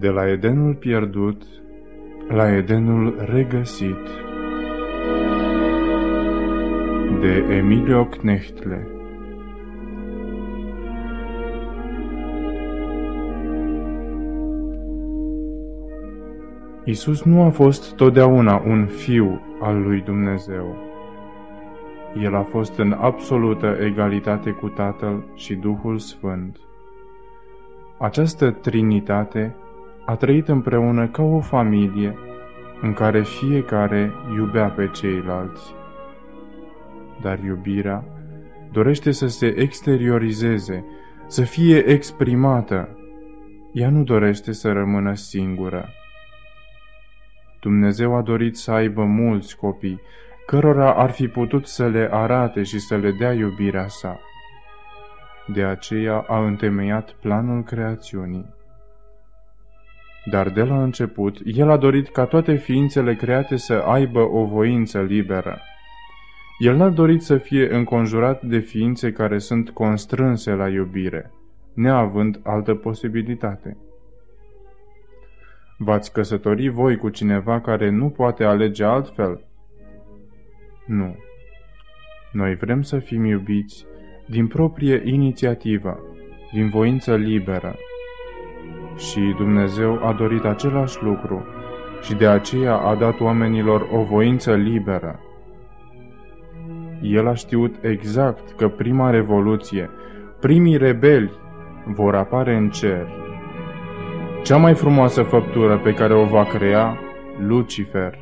De la Edenul pierdut la Edenul regăsit de Emilio Knechtle Isus nu a fost totdeauna un fiu al lui Dumnezeu. El a fost în absolută egalitate cu Tatăl și Duhul Sfânt. Această trinitate a trăit împreună ca o familie în care fiecare iubea pe ceilalți. Dar iubirea dorește să se exteriorizeze, să fie exprimată. Ea nu dorește să rămână singură. Dumnezeu a dorit să aibă mulți copii, cărora ar fi putut să le arate și să le dea iubirea sa. De aceea a întemeiat planul creațiunii. Dar de la început, el a dorit ca toate ființele create să aibă o voință liberă. El n-a dorit să fie înconjurat de ființe care sunt constrânse la iubire, neavând altă posibilitate. V-ați căsători voi cu cineva care nu poate alege altfel? Nu. Noi vrem să fim iubiți din proprie inițiativă, din voință liberă, și Dumnezeu a dorit același lucru și de aceea a dat oamenilor o voință liberă. El a știut exact că prima revoluție, primii rebeli, vor apare în cer. Cea mai frumoasă făptură pe care o va crea, Lucifer,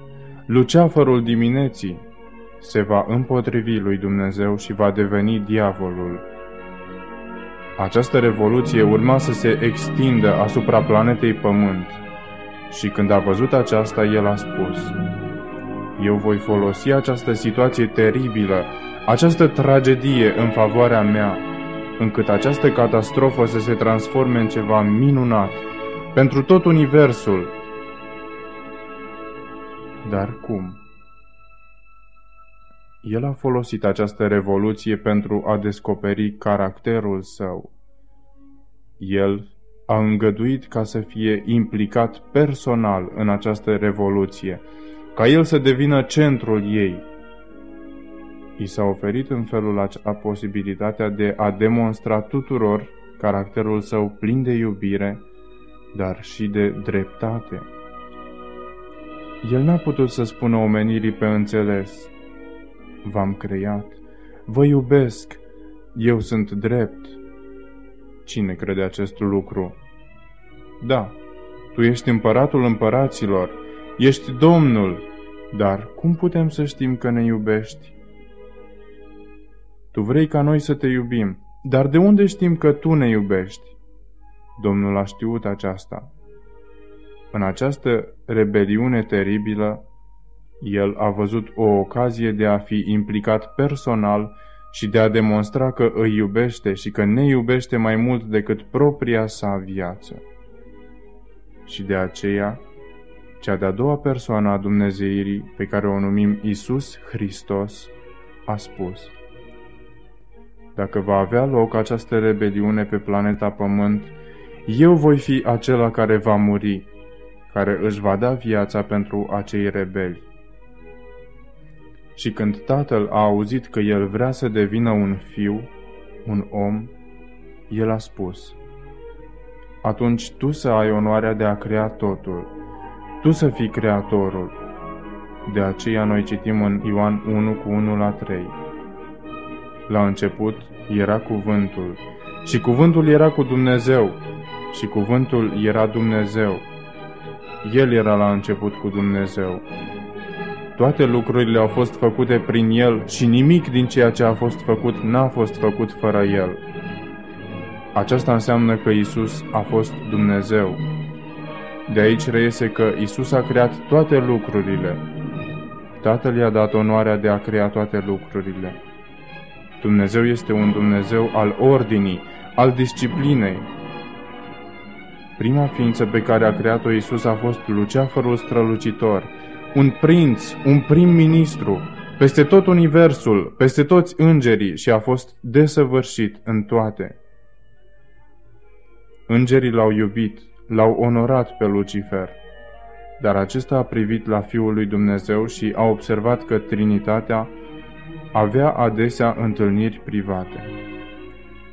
luceafărul dimineții, se va împotrivi lui Dumnezeu și va deveni diavolul. Această revoluție urma să se extindă asupra planetei Pământ și când a văzut aceasta, el a spus Eu voi folosi această situație teribilă, această tragedie în favoarea mea, încât această catastrofă să se transforme în ceva minunat pentru tot universul. Dar cum? El a folosit această revoluție pentru a descoperi caracterul său. El a îngăduit ca să fie implicat personal în această revoluție, ca el să devină centrul ei. I s-a oferit în felul acesta posibilitatea de a demonstra tuturor caracterul său plin de iubire, dar și de dreptate. El n-a putut să spună omenirii pe înțeles, v-am creat, vă iubesc, eu sunt drept. Cine crede acest lucru? Da, tu ești împăratul împăraților, ești Domnul, dar cum putem să știm că ne iubești? Tu vrei ca noi să te iubim, dar de unde știm că tu ne iubești? Domnul a știut aceasta. În această rebeliune teribilă, el a văzut o ocazie de a fi implicat personal și de a demonstra că îi iubește și că ne iubește mai mult decât propria sa viață. Și de aceea, cea de-a doua persoană a Dumnezeirii, pe care o numim Isus Hristos, a spus Dacă va avea loc această rebeliune pe planeta Pământ, eu voi fi acela care va muri, care își va da viața pentru acei rebeli. Și când tatăl a auzit că el vrea să devină un fiu, un om, el a spus, Atunci tu să ai onoarea de a crea totul, tu să fii creatorul. De aceea noi citim în Ioan 1 cu 1 la 3. La început era cuvântul și cuvântul era cu Dumnezeu și cuvântul era Dumnezeu. El era la început cu Dumnezeu. Toate lucrurile au fost făcute prin El și nimic din ceea ce a fost făcut n-a fost făcut fără El. Aceasta înseamnă că Isus a fost Dumnezeu. De aici reiese că Isus a creat toate lucrurile. Tatăl i-a dat onoarea de a crea toate lucrurile. Dumnezeu este un Dumnezeu al ordinii, al disciplinei. Prima ființă pe care a creat-o Isus a fost Luceafărul strălucitor, un prinț, un prim-ministru, peste tot universul, peste toți îngerii și a fost desăvârșit în toate. Îngerii l-au iubit, l-au onorat pe Lucifer, dar acesta a privit la Fiul lui Dumnezeu și a observat că Trinitatea avea adesea întâlniri private.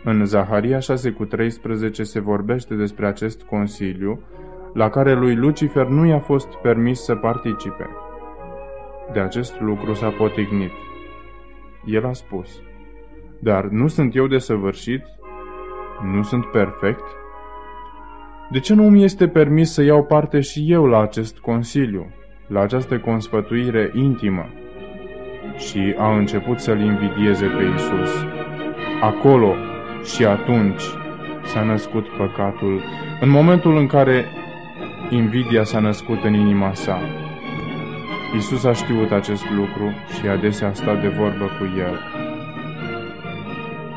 În Zaharia 6 cu 13 se vorbește despre acest consiliu, la care lui Lucifer nu i-a fost permis să participe. De acest lucru s-a potignit. El a spus, Dar nu sunt eu desăvârșit? Nu sunt perfect? De ce nu mi este permis să iau parte și eu la acest consiliu, la această consfătuire intimă? Și a început să-l invidieze pe Isus. Acolo și atunci s-a născut păcatul, în momentul în care invidia s-a născut în inima sa. Isus a știut acest lucru și adesea a stat de vorbă cu el.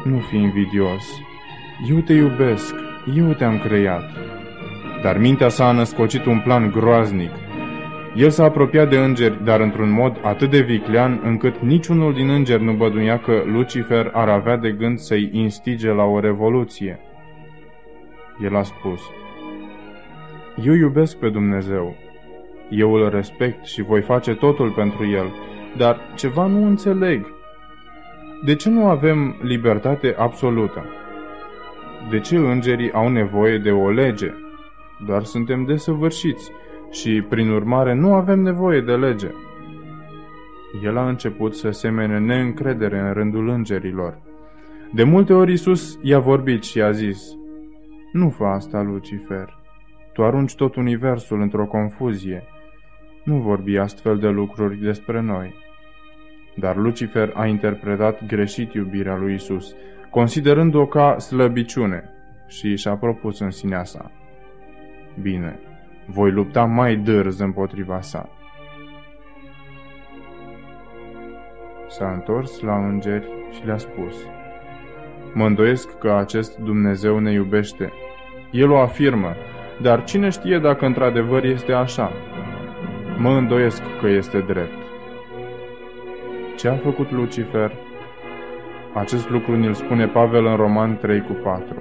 Nu fi invidios. Eu te iubesc. Eu te-am creat. Dar mintea sa a născocit un plan groaznic. El s-a apropiat de îngeri, dar într-un mod atât de viclean, încât niciunul din îngeri nu băduia că Lucifer ar avea de gând să-i instige la o revoluție. El a spus, Eu iubesc pe Dumnezeu. Eu îl respect și voi face totul pentru el, dar ceva nu înțeleg. De ce nu avem libertate absolută? De ce îngerii au nevoie de o lege? doar suntem desăvârșiți și, prin urmare, nu avem nevoie de lege. El a început să semene neîncredere în rândul îngerilor. De multe ori Isus i-a vorbit și a zis, Nu fă asta, Lucifer. Tu arunci tot universul într-o confuzie. Nu vorbi astfel de lucruri despre noi. Dar Lucifer a interpretat greșit iubirea lui Isus, considerând-o ca slăbiciune și și-a propus în sinea sa. Bine, voi lupta mai dârz împotriva sa. S-a întors la îngeri și le-a spus, Mă îndoiesc că acest Dumnezeu ne iubește. El o afirmă, dar cine știe dacă într-adevăr este așa? Mă îndoiesc că este drept. Ce a făcut Lucifer? Acest lucru ne-l spune Pavel în Roman 3 cu 4.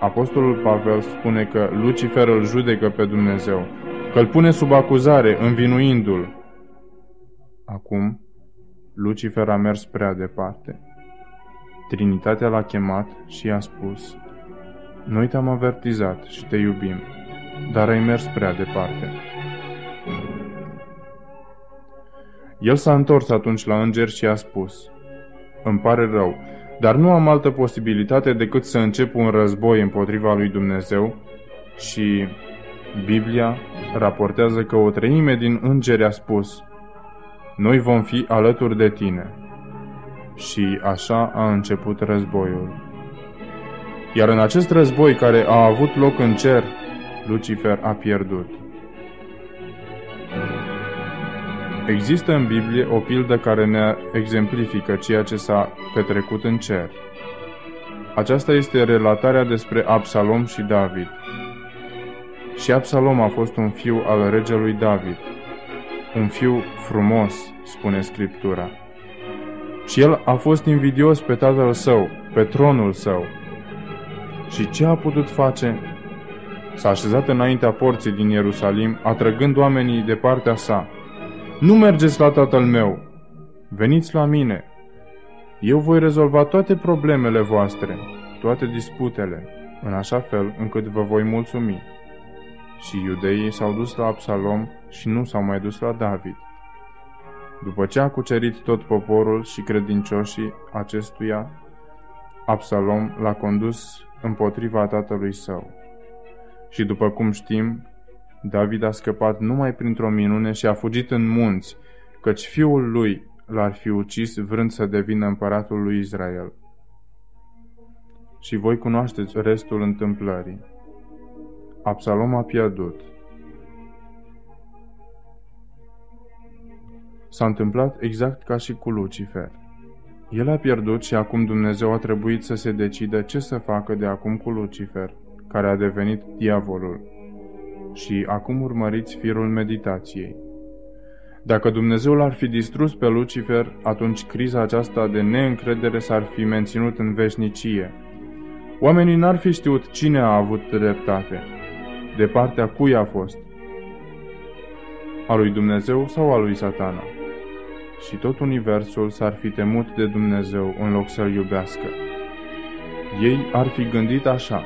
Apostolul Pavel spune că Lucifer îl judecă pe Dumnezeu, că îl pune sub acuzare, învinuindu-l. Acum, Lucifer a mers prea departe. Trinitatea l-a chemat și i-a spus, Noi te-am avertizat și te iubim, dar ai mers prea departe. El s-a întors atunci la înger și a spus, Îmi pare rău, dar nu am altă posibilitate decât să încep un război împotriva lui Dumnezeu și Biblia raportează că o treime din îngeri a spus Noi vom fi alături de tine. Și așa a început războiul. Iar în acest război care a avut loc în cer, Lucifer a pierdut. Există în Biblie o pildă care ne exemplifică ceea ce s-a petrecut în cer. Aceasta este relatarea despre Absalom și David. Și Absalom a fost un fiu al regelui David. Un fiu frumos, spune Scriptura. Și el a fost invidios pe tatăl său, pe tronul său. Și ce a putut face? S-a așezat înaintea porții din Ierusalim, atrăgând oamenii de partea sa – nu mergeți la tatăl meu, veniți la mine. Eu voi rezolva toate problemele voastre, toate disputele, în așa fel încât vă voi mulțumi. Și iudeii s-au dus la Absalom și nu s-au mai dus la David. După ce a cucerit tot poporul și credincioșii acestuia, Absalom l-a condus împotriva tatălui său. Și după cum știm, David a scăpat numai printr-o minune și a fugit în munți, căci fiul lui l-ar fi ucis vrând să devină împăratul lui Israel. Și voi cunoașteți restul întâmplării. Absalom a pierdut. S-a întâmplat exact ca și cu Lucifer. El a pierdut și acum Dumnezeu a trebuit să se decide ce să facă de acum cu Lucifer, care a devenit diavolul și acum urmăriți firul meditației. Dacă Dumnezeu l-ar fi distrus pe Lucifer, atunci criza aceasta de neîncredere s-ar fi menținut în veșnicie. Oamenii n-ar fi știut cine a avut dreptate. de partea cui a fost? A lui Dumnezeu sau a lui satana? Și tot universul s-ar fi temut de Dumnezeu în loc să-L iubească. Ei ar fi gândit așa.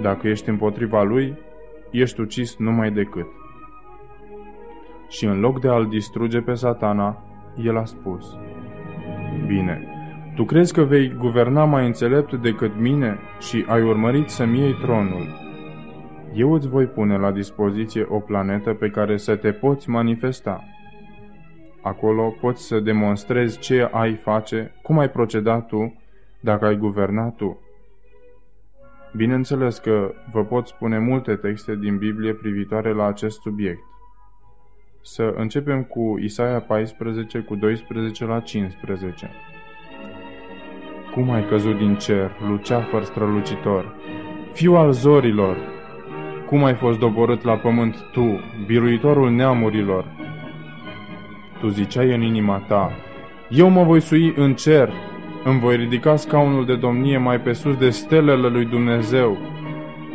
Dacă ești împotriva lui, ești ucis numai decât. Și în loc de a-l distruge pe satana, el a spus, Bine, tu crezi că vei guverna mai înțelept decât mine și ai urmărit să-mi iei tronul. Eu îți voi pune la dispoziție o planetă pe care să te poți manifesta. Acolo poți să demonstrezi ce ai face, cum ai proceda tu, dacă ai guverna tu. Bineînțeles că vă pot spune multe texte din Biblie privitoare la acest subiect. Să începem cu Isaia 14, cu 12 la 15. Cum ai căzut din cer, luceafăr strălucitor, fiu al zorilor, cum ai fost doborât la pământ tu, biruitorul neamurilor? Tu ziceai în inima ta, eu mă voi sui în cer, îmi voi ridica scaunul de domnie mai pe sus de stelele lui Dumnezeu.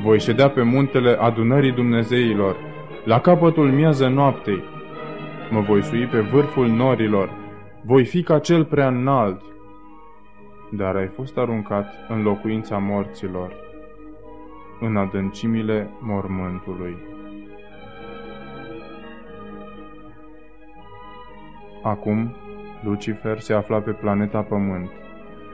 Voi ședea pe muntele adunării Dumnezeilor, la capătul miază noaptei. Mă voi sui pe vârful norilor, voi fi ca cel prea înalt. Dar ai fost aruncat în locuința morților, în adâncimile mormântului. Acum, Lucifer se afla pe planeta Pământ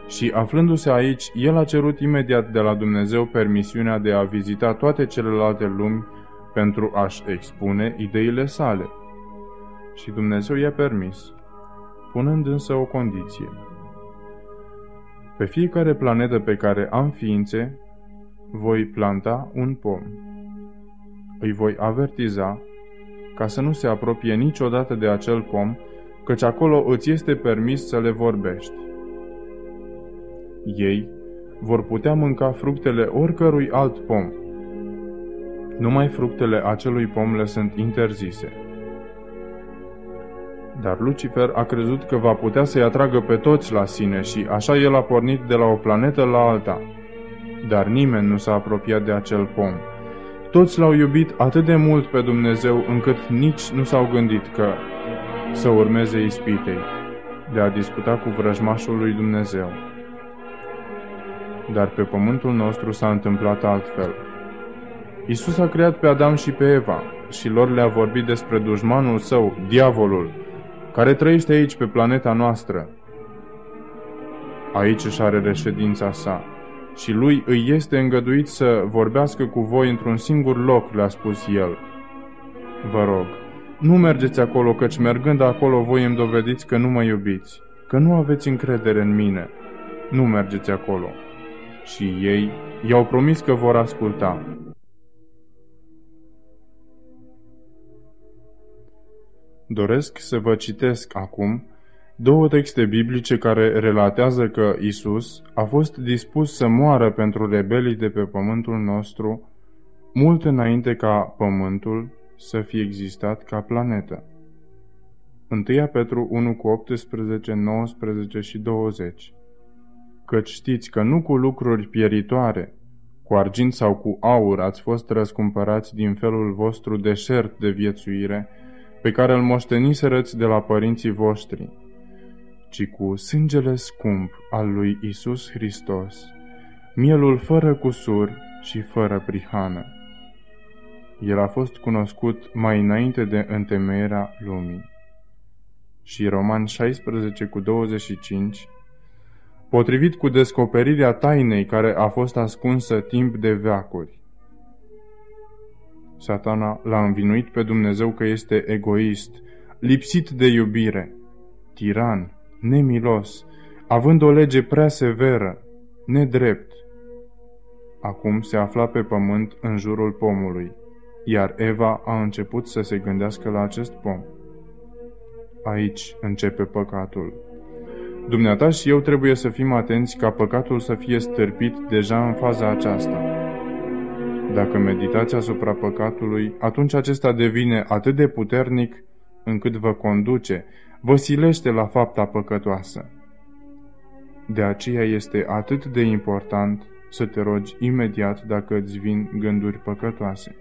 și aflându-se aici, el a cerut imediat de la Dumnezeu permisiunea de a vizita toate celelalte lumi pentru a-și expune ideile sale. Și Dumnezeu i-a permis, punând însă o condiție. Pe fiecare planetă pe care am ființe, voi planta un pom. Îi voi avertiza ca să nu se apropie niciodată de acel pom, căci acolo îți este permis să le vorbești. Ei vor putea mânca fructele oricărui alt pom. Numai fructele acelui pom le sunt interzise. Dar Lucifer a crezut că va putea să-i atragă pe toți la sine și așa el a pornit de la o planetă la alta. Dar nimeni nu s-a apropiat de acel pom. Toți l-au iubit atât de mult pe Dumnezeu încât nici nu s-au gândit că să urmeze ispitei de a discuta cu vrăjmașul lui Dumnezeu dar pe pământul nostru s-a întâmplat altfel. Isus a creat pe Adam și pe Eva și lor le-a vorbit despre dușmanul său, diavolul, care trăiește aici pe planeta noastră. Aici își are reședința sa și lui îi este îngăduit să vorbească cu voi într-un singur loc, le-a spus el. Vă rog, nu mergeți acolo, căci mergând acolo voi îmi dovediți că nu mă iubiți, că nu aveți încredere în mine. Nu mergeți acolo și ei i-au promis că vor asculta. Doresc să vă citesc acum două texte biblice care relatează că Isus a fost dispus să moară pentru rebelii de pe pământul nostru mult înainte ca pământul să fie existat ca planetă. 1 Petru 1 cu 18, 19 și 20 căci știți că nu cu lucruri pieritoare, cu argint sau cu aur ați fost răscumpărați din felul vostru deșert de viețuire, pe care îl moșteniserăți de la părinții voștri, ci cu sângele scump al lui Isus Hristos, mielul fără cusur și fără prihană. El a fost cunoscut mai înainte de întemeierea lumii. Și Roman 16 cu 25 potrivit cu descoperirea tainei care a fost ascunsă timp de veacuri. Satana l-a învinuit pe Dumnezeu că este egoist, lipsit de iubire, tiran, nemilos, având o lege prea severă, nedrept. Acum se afla pe pământ în jurul pomului, iar Eva a început să se gândească la acest pom. Aici începe păcatul. Dumneata și eu trebuie să fim atenți ca păcatul să fie stârpit deja în faza aceasta. Dacă meditați asupra păcatului, atunci acesta devine atât de puternic încât vă conduce, vă silește la fapta păcătoasă. De aceea este atât de important să te rogi imediat dacă îți vin gânduri păcătoase.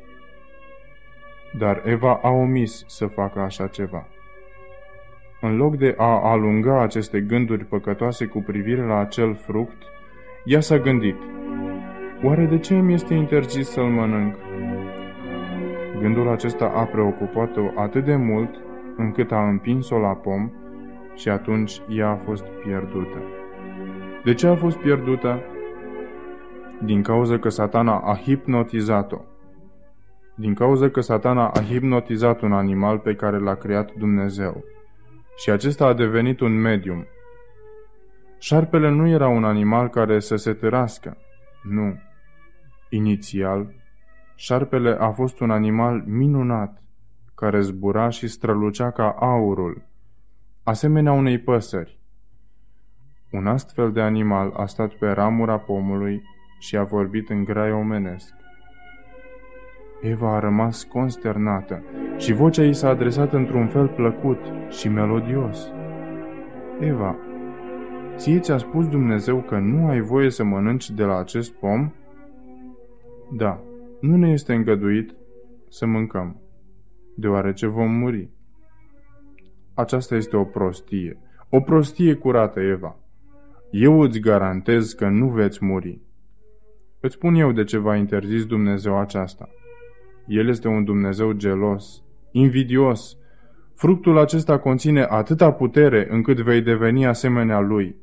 Dar Eva a omis să facă așa ceva. În loc de a alunga aceste gânduri păcătoase cu privire la acel fruct, ea s-a gândit, oare de ce îmi este interzis să-l mănânc? Gândul acesta a preocupat-o atât de mult încât a împins-o la pom și atunci ea a fost pierdută. De ce a fost pierdută? Din cauza că satana a hipnotizat-o. Din cauza că satana a hipnotizat un animal pe care l-a creat Dumnezeu. Și acesta a devenit un medium. Șarpele nu era un animal care să se târască. Nu. Inițial, șarpele a fost un animal minunat, care zbura și strălucea ca aurul, asemenea unei păsări. Un astfel de animal a stat pe ramura pomului și a vorbit în grai omenesc. Eva a rămas consternată și vocea ei s-a adresat într-un fel plăcut și melodios. Eva, ție ți-a spus Dumnezeu că nu ai voie să mănânci de la acest pom? Da, nu ne este îngăduit să mâncăm, deoarece vom muri. Aceasta este o prostie, o prostie curată, Eva. Eu îți garantez că nu veți muri. Îți spun eu de ce v-a interzis Dumnezeu aceasta. El este un Dumnezeu gelos, invidios. Fructul acesta conține atâta putere încât vei deveni asemenea lui.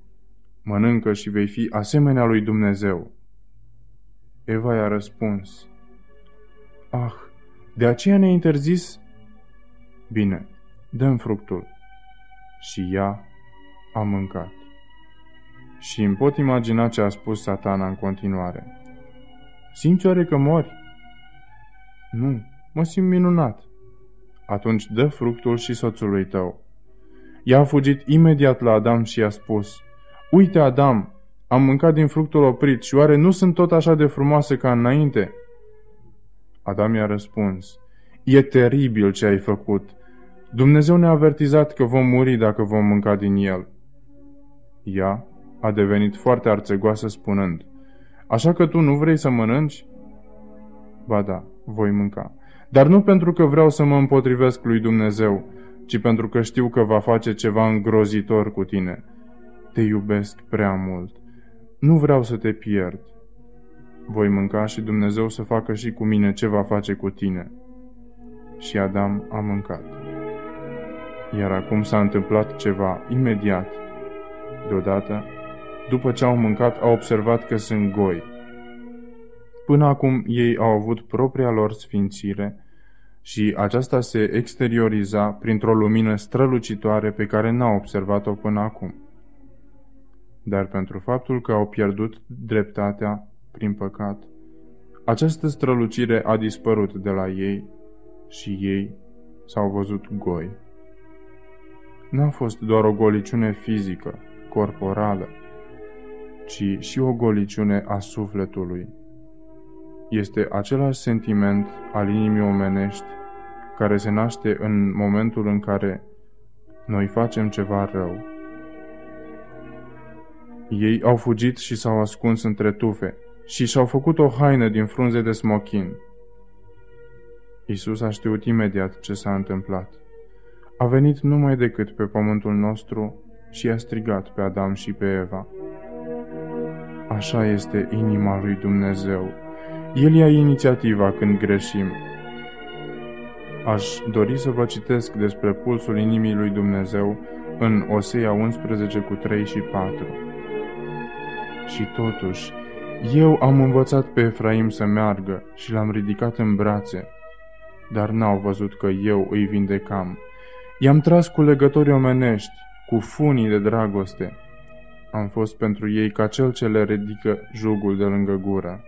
Mănâncă și vei fi asemenea lui Dumnezeu. Eva i-a răspuns. Ah, de aceea ne-a interzis? Bine, dăm fructul. Și ea a mâncat. Și îmi pot imagina ce a spus satana în continuare. Simți oare că mori? Nu, mă simt minunat. Atunci dă fructul și soțului tău. Ea a fugit imediat la Adam și i-a spus, Uite, Adam, am mâncat din fructul oprit și oare nu sunt tot așa de frumoase ca înainte?" Adam i-a răspuns, E teribil ce ai făcut. Dumnezeu ne-a avertizat că vom muri dacă vom mânca din el." Ea a devenit foarte arțegoasă spunând, Așa că tu nu vrei să mănânci? Ba da, voi mânca. Dar nu pentru că vreau să mă împotrivesc lui Dumnezeu, ci pentru că știu că va face ceva îngrozitor cu tine. Te iubesc prea mult. Nu vreau să te pierd. Voi mânca și Dumnezeu să facă și cu mine ce va face cu tine. Și Adam a mâncat. Iar acum s-a întâmplat ceva imediat. Deodată, după ce au mâncat, au observat că sunt goi. Până acum ei au avut propria lor sfințire și aceasta se exterioriza printr-o lumină strălucitoare pe care n-au observat-o până acum. Dar pentru faptul că au pierdut dreptatea prin păcat, această strălucire a dispărut de la ei și ei s-au văzut goi. N-a fost doar o goliciune fizică, corporală, ci și o goliciune a sufletului. Este același sentiment al inimii omenești care se naște în momentul în care noi facem ceva rău. Ei au fugit și s-au ascuns între tufe și și-au făcut o haină din frunze de smochin. Isus a știut imediat ce s-a întâmplat. A venit numai decât pe pământul nostru și a strigat pe Adam și pe Eva. Așa este inima lui Dumnezeu. El ia inițiativa când greșim. Aș dori să vă citesc despre pulsul inimii lui Dumnezeu în Osea 11 cu 3 și 4. Și totuși, eu am învățat pe Efraim să meargă și l-am ridicat în brațe, dar n-au văzut că eu îi vindecam. I-am tras cu legători omenești, cu funii de dragoste. Am fost pentru ei ca cel ce le ridică jugul de lângă gură.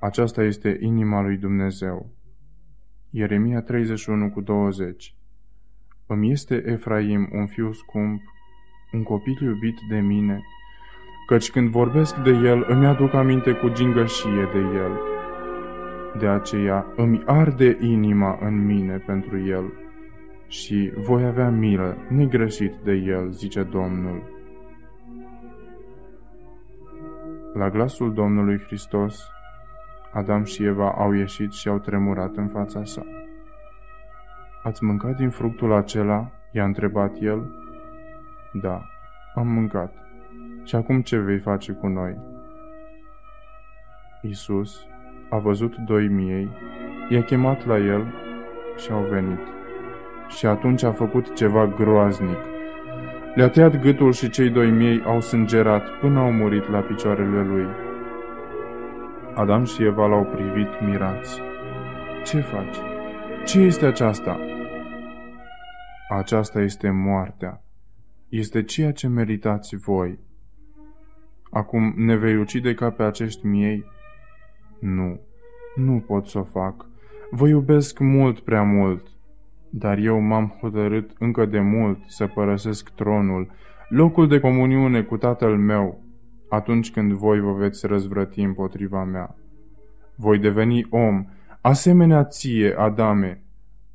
Aceasta este inima lui Dumnezeu. Ieremia 31 cu 20 Îmi este Efraim un fiu scump, un copil iubit de mine, căci când vorbesc de el îmi aduc aminte cu gingășie de el. De aceea îmi arde inima în mine pentru el și voi avea milă negreșit de el, zice Domnul. La glasul Domnului Hristos, Adam și Eva au ieșit și au tremurat în fața sa. Ați mâncat din fructul acela?" i-a întrebat el. Da, am mâncat. Și acum ce vei face cu noi? Isus a văzut doi miei, i-a chemat la el și au venit. Și atunci a făcut ceva groaznic. Le-a tăiat gâtul și cei doi miei au sângerat până au murit la picioarele lui. Adam și Eva l-au privit mirați. Ce faci? Ce este aceasta? Aceasta este moartea. Este ceea ce meritați voi. Acum ne vei ucide ca pe acești miei? Nu, nu pot să o fac. Vă iubesc mult prea mult. Dar eu m-am hotărât încă de mult să părăsesc tronul, locul de comuniune cu tatăl meu, atunci când voi vă veți răzvrăti împotriva mea. Voi deveni om, asemenea ție, Adame.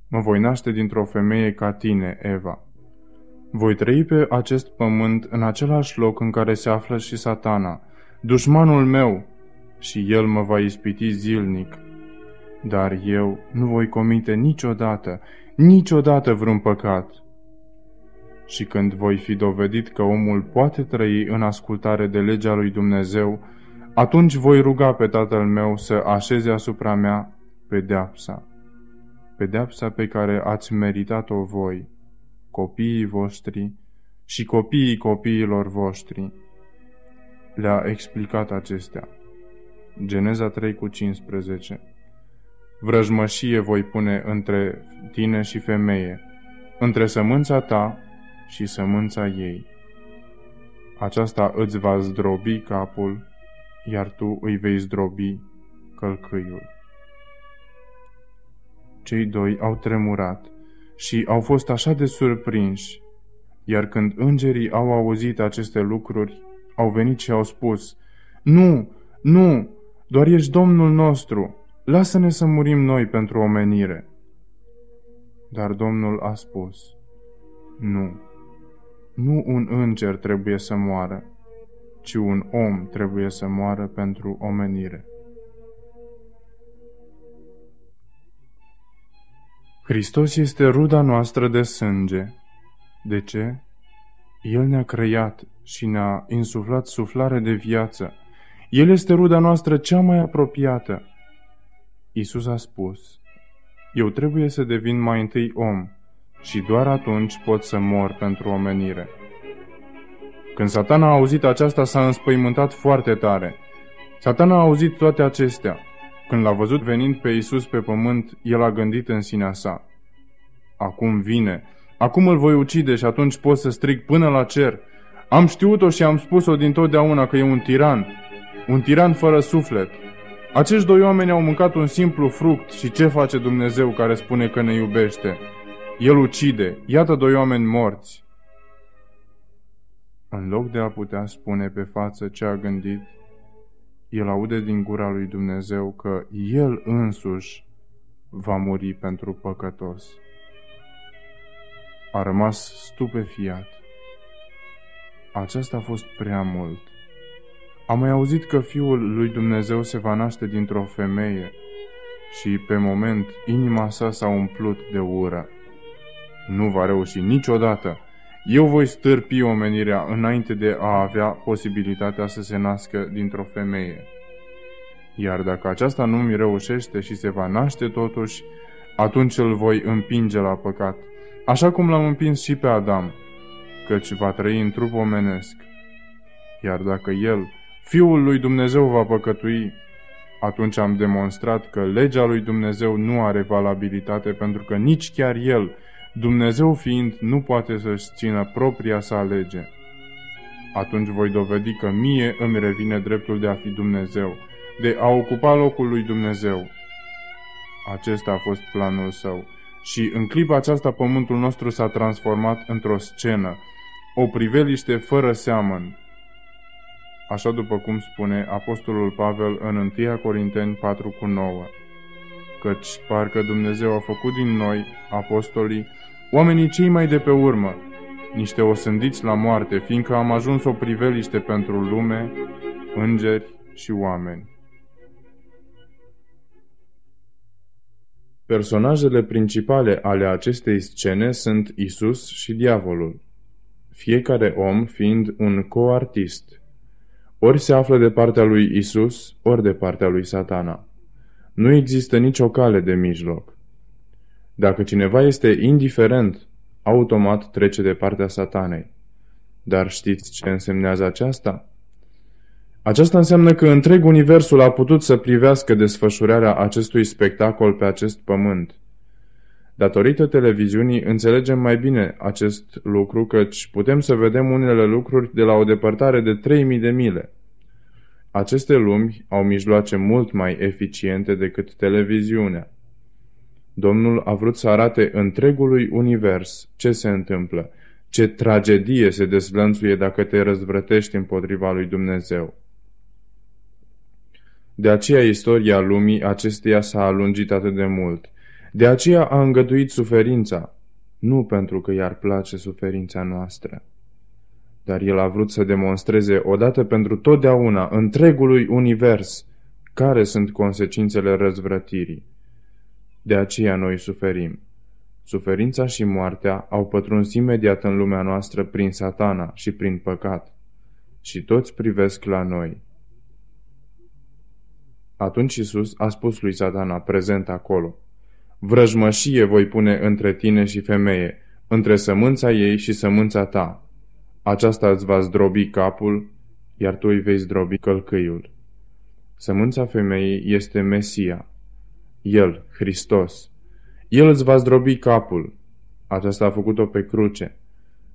Mă voi naște dintr-o femeie ca tine, Eva. Voi trăi pe acest pământ în același loc în care se află și satana, dușmanul meu, și el mă va ispiti zilnic. Dar eu nu voi comite niciodată, niciodată vreun păcat. Și când voi fi dovedit că omul poate trăi în ascultare de legea lui Dumnezeu, atunci voi ruga pe tatăl meu să așeze asupra mea pedeapsa. Pedeapsa pe care ați meritat-o voi, copiii voștri și copiii copiilor voștri. Le-a explicat acestea. Geneza 3 cu 15 Vrăjmășie voi pune între tine și femeie, între sămânța ta și sămânța ei. Aceasta îți va zdrobi capul, iar tu îi vei zdrobi călcâiul. Cei doi au tremurat și au fost așa de surprinși, iar când îngerii au auzit aceste lucruri, au venit și au spus, Nu, nu, doar ești Domnul nostru, lasă-ne să murim noi pentru omenire. Dar Domnul a spus, Nu, nu un înger trebuie să moară, ci un om trebuie să moară pentru omenire. Hristos este ruda noastră de sânge. De ce? El ne-a creat și ne-a insuflat suflare de viață. El este ruda noastră cea mai apropiată. Isus a spus, Eu trebuie să devin mai întâi om și doar atunci pot să mor pentru omenire. Când satana a auzit aceasta, s-a înspăimântat foarte tare. Satana a auzit toate acestea. Când l-a văzut venind pe Isus pe pământ, el a gândit în sinea sa. Acum vine, acum îl voi ucide și atunci pot să strig până la cer. Am știut-o și am spus-o din totdeauna că e un tiran, un tiran fără suflet. Acești doi oameni au mâncat un simplu fruct și ce face Dumnezeu care spune că ne iubește? El ucide, iată doi oameni morți. În loc de a putea spune pe față ce a gândit, el aude din gura lui Dumnezeu că el însuși va muri pentru păcătos. A rămas stupefiat. Aceasta a fost prea mult. Am mai auzit că Fiul lui Dumnezeu se va naște dintr-o femeie și, pe moment, inima sa s-a umplut de ură. Nu va reuși niciodată. Eu voi stârpi omenirea înainte de a avea posibilitatea să se nască dintr-o femeie. Iar dacă aceasta nu mi reușește și se va naște totuși, atunci îl voi împinge la păcat, așa cum l-am împins și pe Adam, căci va trăi în trup omenesc. Iar dacă el, Fiul lui Dumnezeu, va păcătui, atunci am demonstrat că legea lui Dumnezeu nu are valabilitate pentru că nici chiar el, Dumnezeu fiind, nu poate să-și țină propria sa lege. Atunci voi dovedi că mie îmi revine dreptul de a fi Dumnezeu, de a ocupa locul lui Dumnezeu. Acesta a fost planul său. Și în clipa aceasta pământul nostru s-a transformat într-o scenă, o priveliște fără seamăn. Așa după cum spune Apostolul Pavel în 1 Corinteni 4 cu 9. Căci parcă Dumnezeu a făcut din noi, apostolii, oamenii cei mai de pe urmă, niște osândiți la moarte, fiindcă am ajuns o priveliște pentru lume, îngeri și oameni. Personajele principale ale acestei scene sunt Isus și diavolul, fiecare om fiind un coartist. Ori se află de partea lui Isus, ori de partea lui satana. Nu există nicio cale de mijloc. Dacă cineva este indiferent, automat trece de partea satanei. Dar știți ce însemnează aceasta? Aceasta înseamnă că întreg universul a putut să privească desfășurarea acestui spectacol pe acest pământ. Datorită televiziunii înțelegem mai bine acest lucru căci putem să vedem unele lucruri de la o depărtare de 3000 de mile. Aceste lumi au mijloace mult mai eficiente decât televiziunea. Domnul a vrut să arate întregului univers ce se întâmplă, ce tragedie se dezlănțuie dacă te răzvrătești împotriva lui Dumnezeu. De aceea istoria lumii acesteia s-a alungit atât de mult. De aceea a îngăduit suferința, nu pentru că i-ar place suferința noastră. Dar el a vrut să demonstreze odată pentru totdeauna întregului univers care sunt consecințele răzvrătirii. De aceea noi suferim. Suferința și moartea au pătruns imediat în lumea noastră prin satana și prin păcat. Și toți privesc la noi. Atunci Isus a spus lui satana, prezent acolo, Vrăjmășie voi pune între tine și femeie, între sămânța ei și sămânța ta. Aceasta îți va zdrobi capul, iar tu îi vei zdrobi călcâiul. Sămânța femeii este Mesia. El, Hristos. El îți va zdrobi capul. Aceasta a făcut-o pe cruce.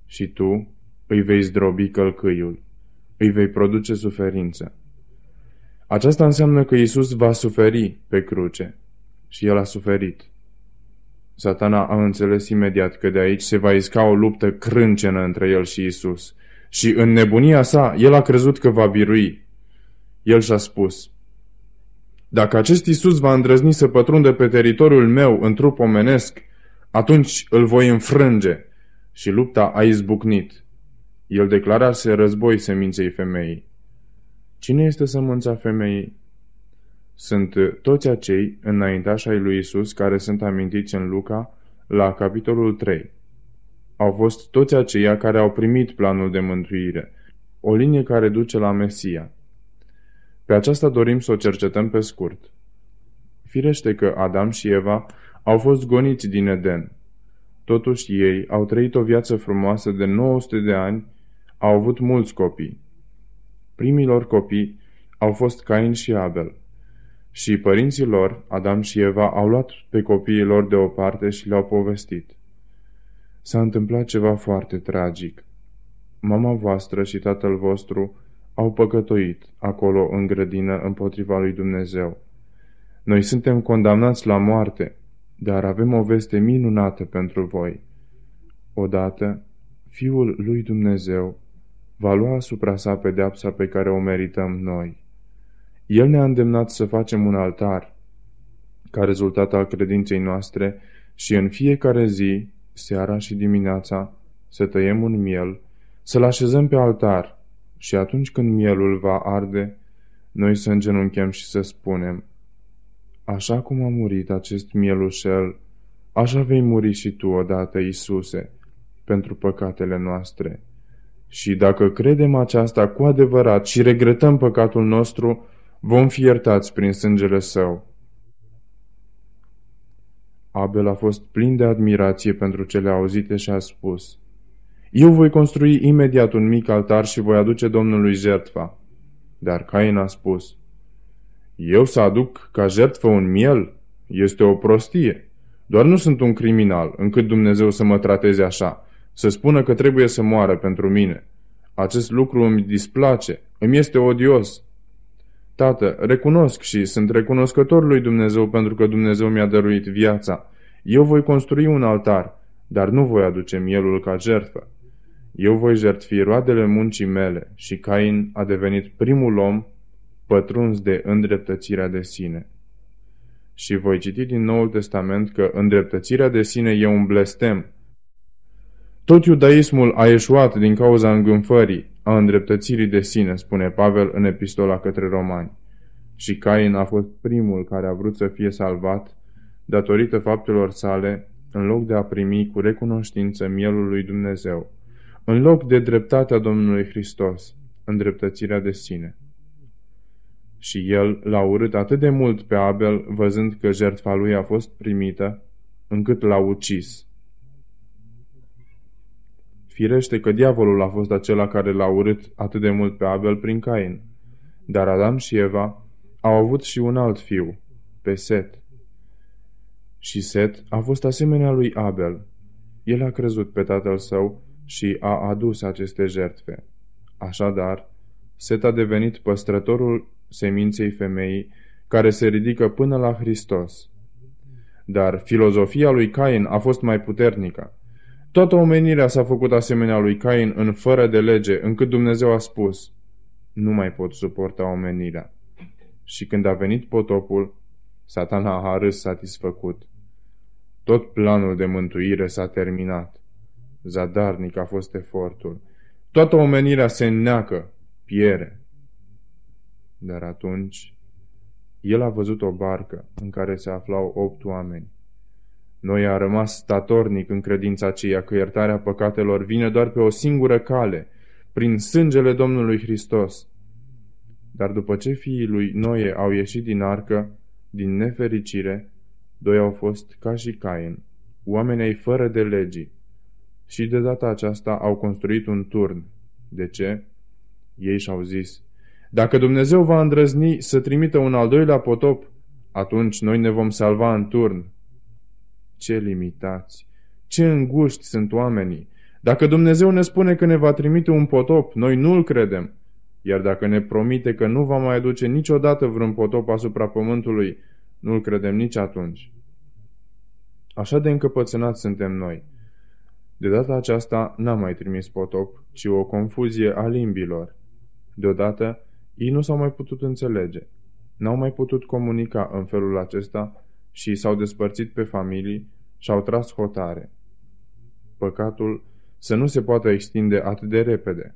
Și tu îi vei zdrobi călcâiul. Îi vei produce suferință. Aceasta înseamnă că Isus va suferi pe cruce. Și El a suferit. Satana a înțeles imediat că de aici se va isca o luptă crâncenă între el și Isus. Și în nebunia sa, el a crezut că va birui. El și-a spus, Dacă acest Isus va îndrăzni să pătrundă pe teritoriul meu în trup omenesc, atunci îl voi înfrânge. Și lupta a izbucnit. El declarase război seminței femeii. Cine este sămânța femeii? Sunt toți acei înaintași ai lui Isus care sunt amintiți în Luca la capitolul 3. Au fost toți aceia care au primit planul de mântuire, o linie care duce la Mesia. Pe aceasta dorim să o cercetăm pe scurt. Firește că Adam și Eva au fost goniți din Eden. Totuși ei au trăit o viață frumoasă de 900 de ani, au avut mulți copii. Primilor copii au fost Cain și Abel. Și părinții lor, Adam și Eva, au luat pe copiii lor deoparte și le-au povestit. S-a întâmplat ceva foarte tragic. Mama voastră și tatăl vostru au păcătoit acolo în grădină împotriva lui Dumnezeu. Noi suntem condamnați la moarte, dar avem o veste minunată pentru voi. Odată, Fiul lui Dumnezeu va lua asupra sa pedeapsa pe care o merităm noi. El ne-a îndemnat să facem un altar, ca rezultat al credinței noastre, și în fiecare zi, seara și dimineața, să tăiem un miel, să-l așezăm pe altar și atunci când mielul va arde, noi să îngenunchem și să spunem, Așa cum a murit acest mielușel, așa vei muri și tu odată, Isuse, pentru păcatele noastre. Și dacă credem aceasta cu adevărat și regretăm păcatul nostru, vom fi iertați prin sângele său. Abel a fost plin de admirație pentru cele auzite și a spus, Eu voi construi imediat un mic altar și voi aduce Domnului jertfa. Dar Cain a spus, Eu să aduc ca jertfă un miel? Este o prostie. Doar nu sunt un criminal, încât Dumnezeu să mă trateze așa, să spună că trebuie să moară pentru mine. Acest lucru îmi displace, îmi este odios. Tată, recunosc și sunt recunoscător lui Dumnezeu pentru că Dumnezeu mi-a dăruit viața. Eu voi construi un altar, dar nu voi aduce mielul ca jertfă. Eu voi jertfi roadele muncii mele și Cain a devenit primul om pătruns de îndreptățirea de sine. Și voi citi din Noul Testament că îndreptățirea de sine e un blestem. Tot iudaismul a eșuat din cauza îngânfării, a îndreptățirii de sine, spune Pavel în epistola către romani. Și Cain a fost primul care a vrut să fie salvat datorită faptelor sale, în loc de a primi cu recunoștință mielul lui Dumnezeu, în loc de dreptatea Domnului Hristos, îndreptățirea de sine. Și el l-a urât atât de mult pe Abel, văzând că jertfa lui a fost primită, încât l-a ucis. Firește că diavolul a fost acela care l-a urât atât de mult pe Abel prin Cain. Dar Adam și Eva au avut și un alt fiu, pe Set. Și Set a fost asemenea lui Abel. El a crezut pe tatăl său și a adus aceste jertfe. Așadar, Set a devenit păstrătorul seminței femeii care se ridică până la Hristos. Dar filozofia lui Cain a fost mai puternică. Toată omenirea s-a făcut asemenea lui Cain în fără de lege, încât Dumnezeu a spus, nu mai pot suporta omenirea. Și când a venit potopul, satana a râs satisfăcut. Tot planul de mântuire s-a terminat. Zadarnic a fost efortul. Toată omenirea se înneacă, piere. Dar atunci, el a văzut o barcă în care se aflau opt oameni. Noi a rămas statornic în credința aceea că iertarea păcatelor vine doar pe o singură cale, prin sângele Domnului Hristos. Dar după ce fiii lui Noe au ieșit din arcă, din nefericire, doi au fost ca și Cain, oamenii fără de legii. Și de data aceasta au construit un turn. De ce? Ei și-au zis, dacă Dumnezeu va îndrăzni să trimită un al doilea potop, atunci noi ne vom salva în turn. Ce limitați! Ce înguști sunt oamenii! Dacă Dumnezeu ne spune că ne va trimite un potop, noi nu-l credem. Iar dacă ne promite că nu va mai aduce niciodată vreun potop asupra pământului, nu-l credem nici atunci. Așa de încăpățânați suntem noi. De data aceasta n-am mai trimis potop, ci o confuzie a limbilor. Deodată, ei nu s-au mai putut înțelege. N-au mai putut comunica în felul acesta și s-au despărțit pe familii și au tras hotare. Păcatul să nu se poată extinde atât de repede.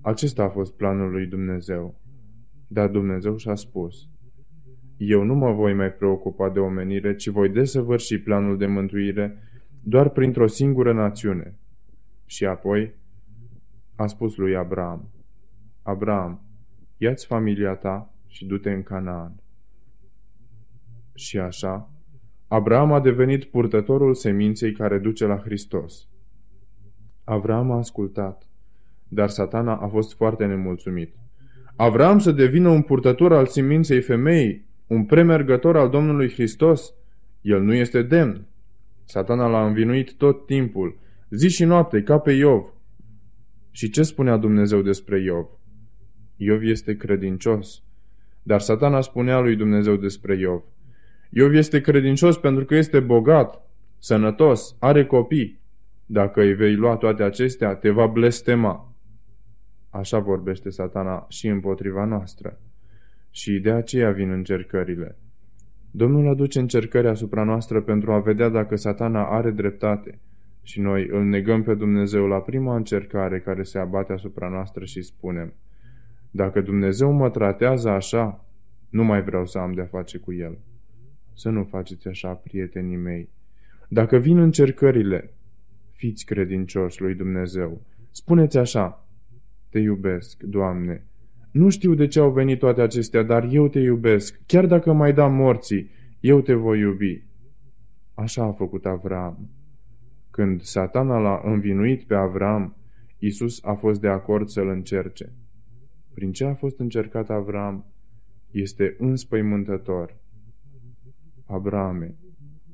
Acesta a fost planul lui Dumnezeu. Dar Dumnezeu și-a spus, Eu nu mă voi mai preocupa de omenire, ci voi desăvârși planul de mântuire doar printr-o singură națiune. Și apoi a spus lui Abraham, Abraham, ia-ți familia ta și du-te în Canaan. Și așa, Abraham a devenit purtătorul seminței care duce la Hristos. Avram a ascultat, dar satana a fost foarte nemulțumit. Avram să devină un purtător al seminței femeii, un premergător al Domnului Hristos, el nu este demn. Satana l-a învinuit tot timpul, zi și noapte, ca pe Iov. Și ce spunea Dumnezeu despre Iov? Iov este credincios. Dar satana spunea lui Dumnezeu despre Iov. Iov este credincios pentru că este bogat, sănătos, are copii. Dacă îi vei lua toate acestea, te va blestema. Așa vorbește satana și împotriva noastră. Și de aceea vin încercările. Domnul aduce încercări asupra noastră pentru a vedea dacă satana are dreptate și noi îl negăm pe Dumnezeu la prima încercare care se abate asupra noastră și spunem Dacă Dumnezeu mă tratează așa, nu mai vreau să am de-a face cu El. Să nu faceți așa, prietenii mei. Dacă vin încercările, fiți credincioși lui Dumnezeu. Spuneți așa, te iubesc, Doamne. Nu știu de ce au venit toate acestea, dar eu te iubesc. Chiar dacă mai da morții, eu te voi iubi. Așa a făcut Avram. Când satana l-a învinuit pe Avram, Isus a fost de acord să-l încerce. Prin ce a fost încercat Avram? Este înspăimântător. Abrame,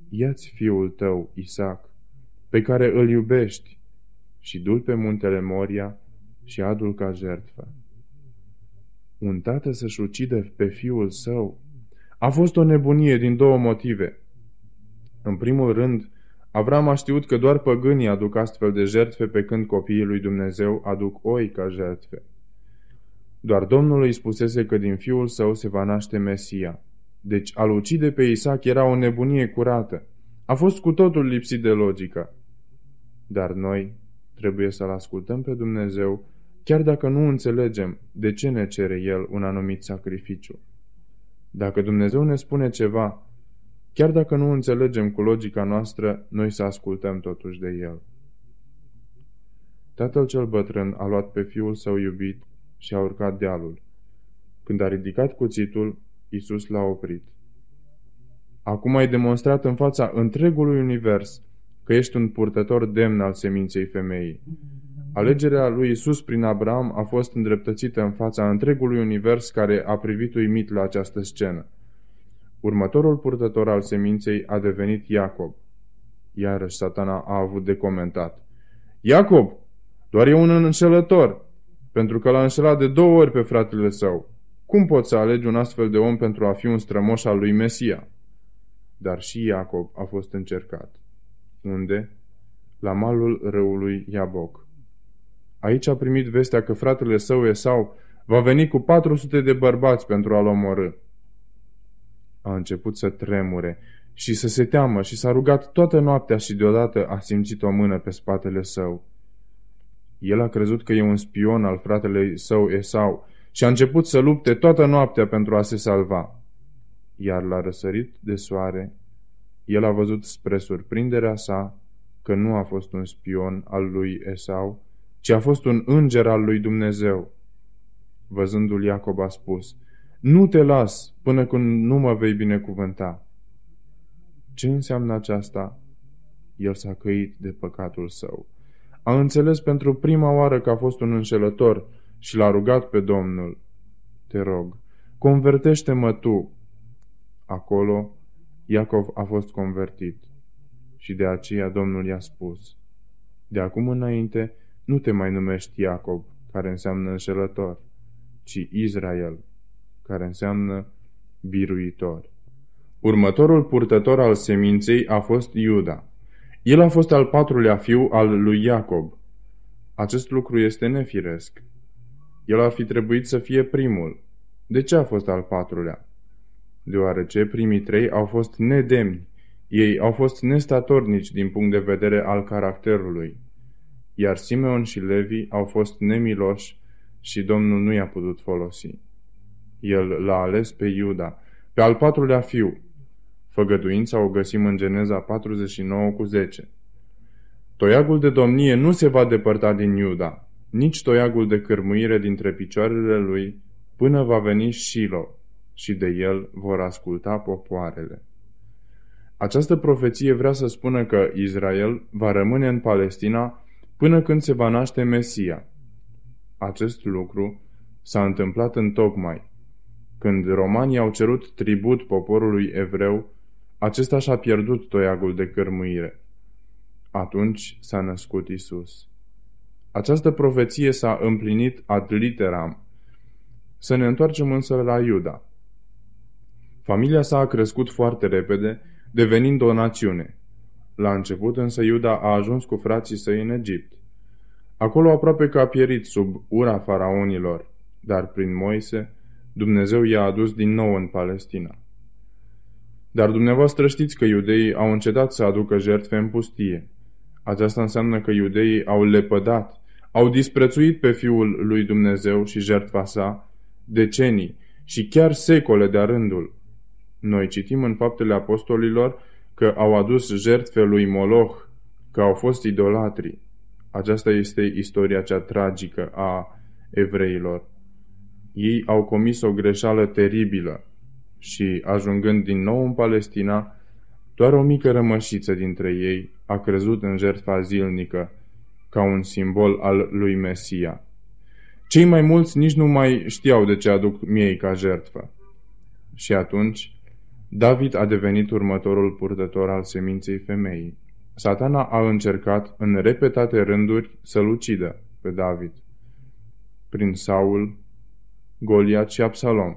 ia-ți fiul tău, Isaac, pe care îl iubești, și du pe muntele Moria și adul ca jertfă. Un tată să-și ucide pe fiul său a fost o nebunie din două motive. În primul rând, Avram a știut că doar păgânii aduc astfel de jertfe pe când copiii lui Dumnezeu aduc oi ca jertfe. Doar Domnul îi spusese că din fiul său se va naște Mesia. Deci a ucide pe Isaac era o nebunie curată. A fost cu totul lipsit de logică. Dar noi trebuie să-L ascultăm pe Dumnezeu chiar dacă nu înțelegem de ce ne cere El un anumit sacrificiu. Dacă Dumnezeu ne spune ceva, chiar dacă nu înțelegem cu logica noastră, noi să ascultăm totuși de El. Tatăl cel bătrân a luat pe fiul său iubit și a urcat dealul. Când a ridicat cuțitul, Isus l-a oprit. Acum ai demonstrat în fața întregului univers că ești un purtător demn al seminței femeii. Alegerea lui Isus prin Abraham a fost îndreptățită în fața întregului univers care a privit uimit la această scenă. Următorul purtător al seminței a devenit Iacob. Iarăși satana a avut de comentat. Iacob, doar e un înșelător, pentru că l-a înșelat de două ori pe fratele său. Cum poți să alegi un astfel de om pentru a fi un strămoș al lui Mesia? Dar și Iacob a fost încercat. Unde? La malul râului Iaboc. Aici a primit vestea că fratele său Esau va veni cu 400 de bărbați pentru a-l omorâ. A început să tremure și să se teamă și s-a rugat toată noaptea și deodată a simțit o mână pe spatele său. El a crezut că e un spion al fratelui său Esau și a început să lupte toată noaptea pentru a se salva. Iar la răsărit de soare, el a văzut spre surprinderea sa că nu a fost un spion al lui Esau, ci a fost un înger al lui Dumnezeu. Văzându-l, Iacob a spus, Nu te las până când nu mă vei binecuvânta. Ce înseamnă aceasta? El s-a căit de păcatul său. A înțeles pentru prima oară că a fost un înșelător și l-a rugat pe Domnul. Te rog, convertește-mă tu. Acolo, Iacov a fost convertit și de aceea Domnul i-a spus, De acum înainte nu te mai numești Iacob, care înseamnă înșelător, ci Israel, care înseamnă biruitor. Următorul purtător al seminței a fost Iuda. El a fost al patrulea fiu al lui Iacob. Acest lucru este nefiresc. El ar fi trebuit să fie primul. De ce a fost al patrulea? Deoarece primii trei au fost nedemni. Ei au fost nestatornici din punct de vedere al caracterului iar Simeon și Levi au fost nemiloși și Domnul nu i-a putut folosi. El l-a ales pe Iuda, pe al patrulea fiu. Făgăduința o găsim în Geneza 49 cu 10. Toiagul de domnie nu se va depărta din Iuda, nici toiagul de cârmuire dintre picioarele lui, până va veni Shilo și de el vor asculta popoarele. Această profeție vrea să spună că Israel va rămâne în Palestina până când se va naște Mesia. Acest lucru s-a întâmplat în tocmai. Când romanii au cerut tribut poporului evreu, acesta și-a pierdut toiagul de cărmuire. Atunci s-a născut Isus. Această profeție s-a împlinit ad literam. Să ne întoarcem însă la Iuda. Familia sa a crescut foarte repede, devenind o națiune. La început însă Iuda a ajuns cu frații săi în Egipt. Acolo aproape că a pierit sub ura faraonilor, dar prin Moise Dumnezeu i-a adus din nou în Palestina. Dar dumneavoastră știți că iudeii au încetat să aducă jertfe în pustie. Aceasta înseamnă că iudeii au lepădat, au disprețuit pe Fiul lui Dumnezeu și jertfa sa decenii și chiar secole de-a rândul. Noi citim în faptele apostolilor că au adus jertfe lui Moloch, că au fost idolatri. Aceasta este istoria cea tragică a evreilor. Ei au comis o greșeală teribilă și, ajungând din nou în Palestina, doar o mică rămășiță dintre ei a crezut în jertfa zilnică ca un simbol al lui Mesia. Cei mai mulți nici nu mai știau de ce aduc miei ca jertfă. Și atunci, David a devenit următorul purtător al seminței femeii. Satana a încercat în repetate rânduri să-l ucidă pe David. Prin Saul, Goliat și Absalom.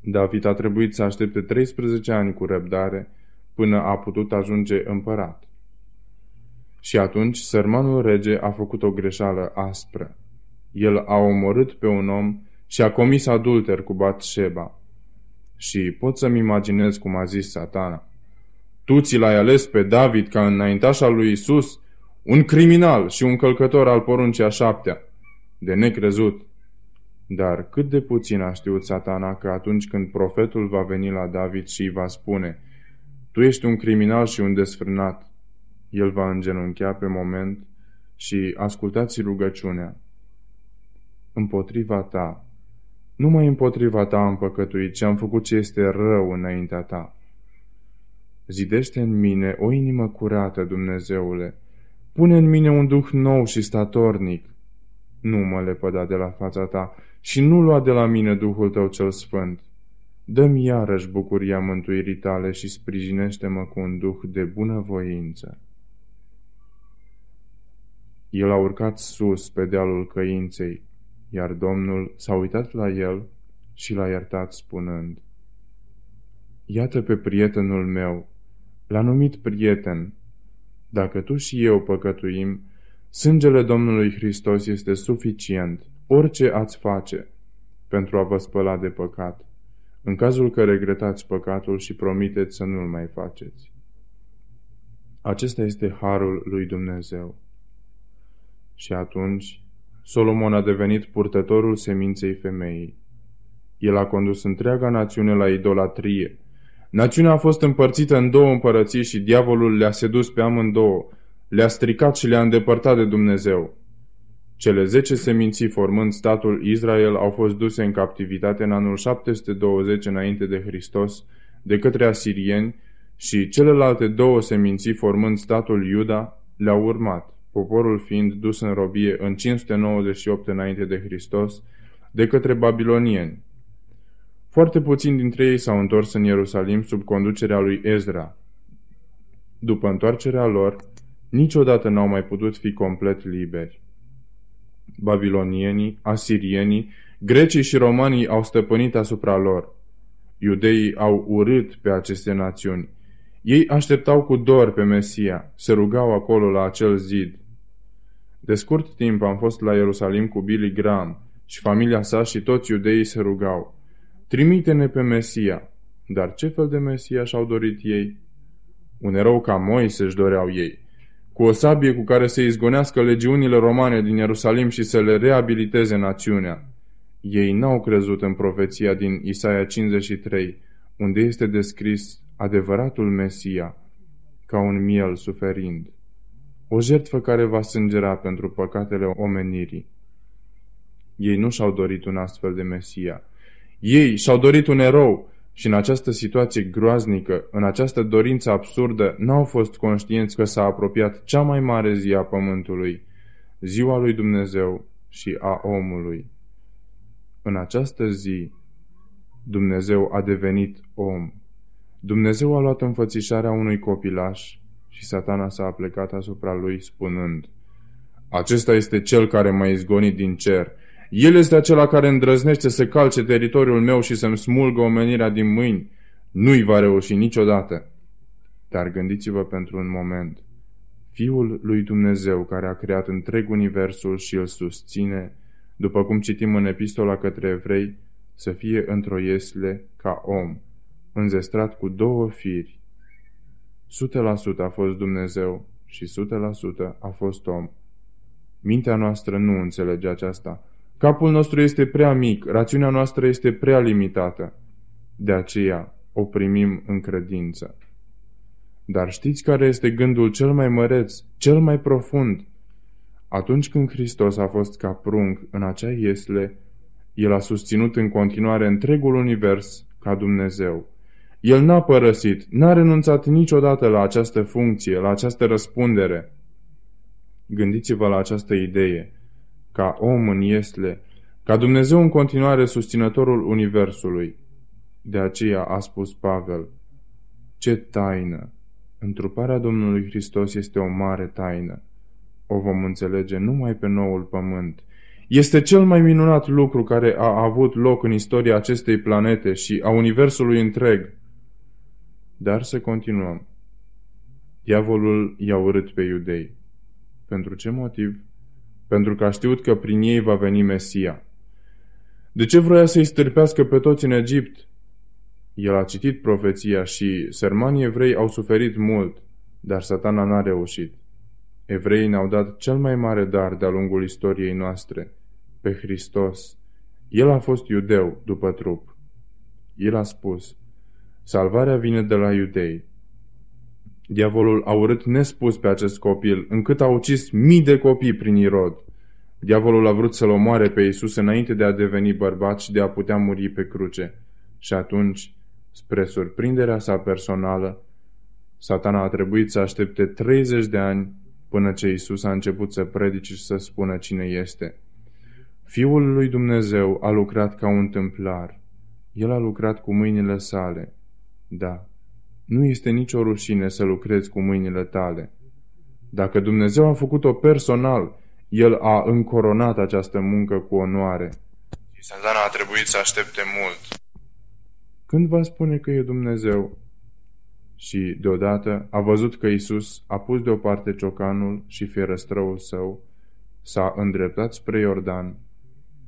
David a trebuit să aștepte 13 ani cu răbdare până a putut ajunge împărat. Și atunci sărmanul rege a făcut o greșeală aspră. El a omorât pe un om și a comis adulter cu Batșeba. Și pot să-mi imaginez cum a zis satana. Tu ți l-ai ales pe David ca înaintaș al lui Isus, un criminal și un călcător al poruncii a șaptea. de necrezut. Dar cât de puțin a știut satana că atunci când profetul va veni la David și îi va spune Tu ești un criminal și un desfrânat, el va îngenunchea pe moment și ascultați rugăciunea. Împotriva ta, numai împotriva ta am păcătuit și am făcut ce este rău înaintea ta. Zidește în mine o inimă curată, Dumnezeule. Pune în mine un duh nou și statornic. Nu mă lepăda de la fața ta și nu lua de la mine Duhul tău cel sfânt. Dă-mi iarăși bucuria mântuirii tale și sprijinește-mă cu un duh de bunăvoință. El a urcat sus pe dealul căinței, iar Domnul s-a uitat la el și l-a iertat spunând, Iată pe prietenul meu, l-a numit prieten. Dacă tu și eu păcătuim, sângele Domnului Hristos este suficient, orice ați face, pentru a vă spăla de păcat, în cazul că regretați păcatul și promiteți să nu-l mai faceți. Acesta este harul lui Dumnezeu. Și atunci, Solomon a devenit purtătorul seminței femeii. El a condus întreaga națiune la idolatrie. Națiunea a fost împărțită în două împărății și diavolul le-a sedus pe amândouă, le-a stricat și le-a îndepărtat de Dumnezeu. Cele zece seminții formând statul Israel au fost duse în captivitate în anul 720 înainte de Hristos de către asirieni și celelalte două seminții formând statul Iuda le-au urmat poporul fiind dus în robie în 598 înainte de Hristos de către babilonieni. Foarte puțini dintre ei s-au întors în Ierusalim sub conducerea lui Ezra. După întoarcerea lor, niciodată n-au mai putut fi complet liberi. Babilonienii, asirienii, grecii și romanii au stăpânit asupra lor. Iudeii au urât pe aceste națiuni. Ei așteptau cu dor pe Mesia, se rugau acolo la acel zid. De scurt timp am fost la Ierusalim cu Billy Graham și familia sa și toți iudeii se rugau. Trimite-ne pe Mesia. Dar ce fel de Mesia și-au dorit ei? Un erou ca Moise își doreau ei. Cu o sabie cu care să izgonească legiunile romane din Ierusalim și să le reabiliteze națiunea. Ei n-au crezut în profeția din Isaia 53, unde este descris adevăratul Mesia, ca un miel suferind o jertfă care va sângera pentru păcatele omenirii. Ei nu și-au dorit un astfel de Mesia. Ei și-au dorit un erou și în această situație groaznică, în această dorință absurdă, n-au fost conștienți că s-a apropiat cea mai mare zi a pământului, ziua lui Dumnezeu și a omului. În această zi, Dumnezeu a devenit om. Dumnezeu a luat înfățișarea unui copilaș și satana s-a aplecat asupra lui spunând, Acesta este cel care m-a izgonit din cer. El este acela care îndrăznește să calce teritoriul meu și să-mi smulgă omenirea din mâini. Nu-i va reuși niciodată. Dar gândiți-vă pentru un moment. Fiul lui Dumnezeu care a creat întreg universul și îl susține, după cum citim în epistola către evrei, să fie într-o iesle ca om, înzestrat cu două firi, 100% a fost Dumnezeu și 100% a fost om. Mintea noastră nu înțelege aceasta. Capul nostru este prea mic, rațiunea noastră este prea limitată. De aceea o primim în credință. Dar știți care este gândul cel mai măreț, cel mai profund? Atunci când Hristos a fost ca prunc în acea iesle, El a susținut în continuare întregul univers ca Dumnezeu. El n-a părăsit, n-a renunțat niciodată la această funcție, la această răspundere. Gândiți-vă la această idee. Ca om în Iesle, ca Dumnezeu în continuare susținătorul Universului. De aceea a spus Pavel, ce taină! Întruparea Domnului Hristos este o mare taină. O vom înțelege numai pe noul pământ. Este cel mai minunat lucru care a avut loc în istoria acestei planete și a Universului întreg. Dar să continuăm. Diavolul i-a urât pe iudei. Pentru ce motiv? Pentru că a știut că prin ei va veni Mesia. De ce vroia să-i stârpească pe toți în Egipt? El a citit profeția și sermanii evrei au suferit mult, dar satana n-a reușit. Evreii ne-au dat cel mai mare dar de-a lungul istoriei noastre, pe Hristos. El a fost iudeu după trup. El a spus, salvarea vine de la iudei. Diavolul a urât nespus pe acest copil, încât a ucis mii de copii prin Irod. Diavolul a vrut să-l omoare pe Isus înainte de a deveni bărbat și de a putea muri pe cruce. Și atunci, spre surprinderea sa personală, satana a trebuit să aștepte 30 de ani până ce Isus a început să predice și să spună cine este. Fiul lui Dumnezeu a lucrat ca un templar. El a lucrat cu mâinile sale. Da, nu este nicio rușine să lucrezi cu mâinile tale. Dacă Dumnezeu a făcut-o personal, El a încoronat această muncă cu onoare. Și satana a trebuit să aștepte mult. Când va spune că e Dumnezeu? Și, deodată, a văzut că Isus a pus deoparte ciocanul și fierăstrăul său, s-a îndreptat spre Iordan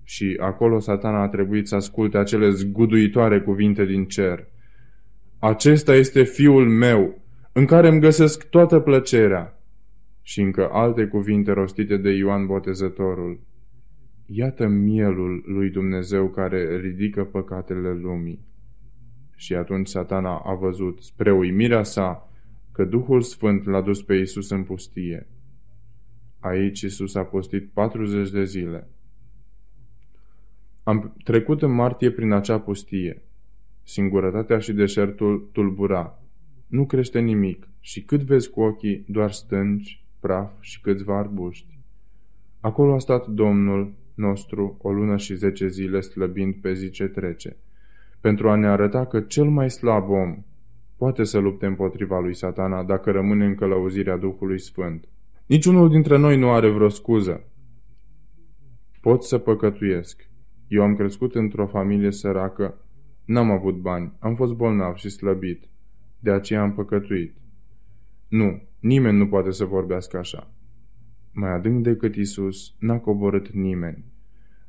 și acolo satana a trebuit să asculte acele zguduitoare cuvinte din cer. Acesta este fiul meu, în care îmi găsesc toată plăcerea. Și încă alte cuvinte rostite de Ioan Botezătorul. Iată mielul lui Dumnezeu care ridică păcatele lumii. Și atunci satana a văzut, spre uimirea sa, că Duhul Sfânt l-a dus pe Isus în pustie. Aici Isus a postit 40 de zile. Am trecut în martie prin acea pustie. Singurătatea și deșertul tulbura. Nu crește nimic și cât vezi cu ochii, doar stânci, praf și câțiva arbuști. Acolo a stat Domnul nostru o lună și zece zile slăbind pe zi ce trece, pentru a ne arăta că cel mai slab om poate să lupte împotriva lui satana dacă rămâne în călăuzirea Duhului Sfânt. Niciunul dintre noi nu are vreo scuză. Pot să păcătuiesc. Eu am crescut într-o familie săracă, n-am avut bani, am fost bolnav și slăbit. De aceea am păcătuit. Nu, nimeni nu poate să vorbească așa. Mai adânc decât Isus, n-a coborât nimeni.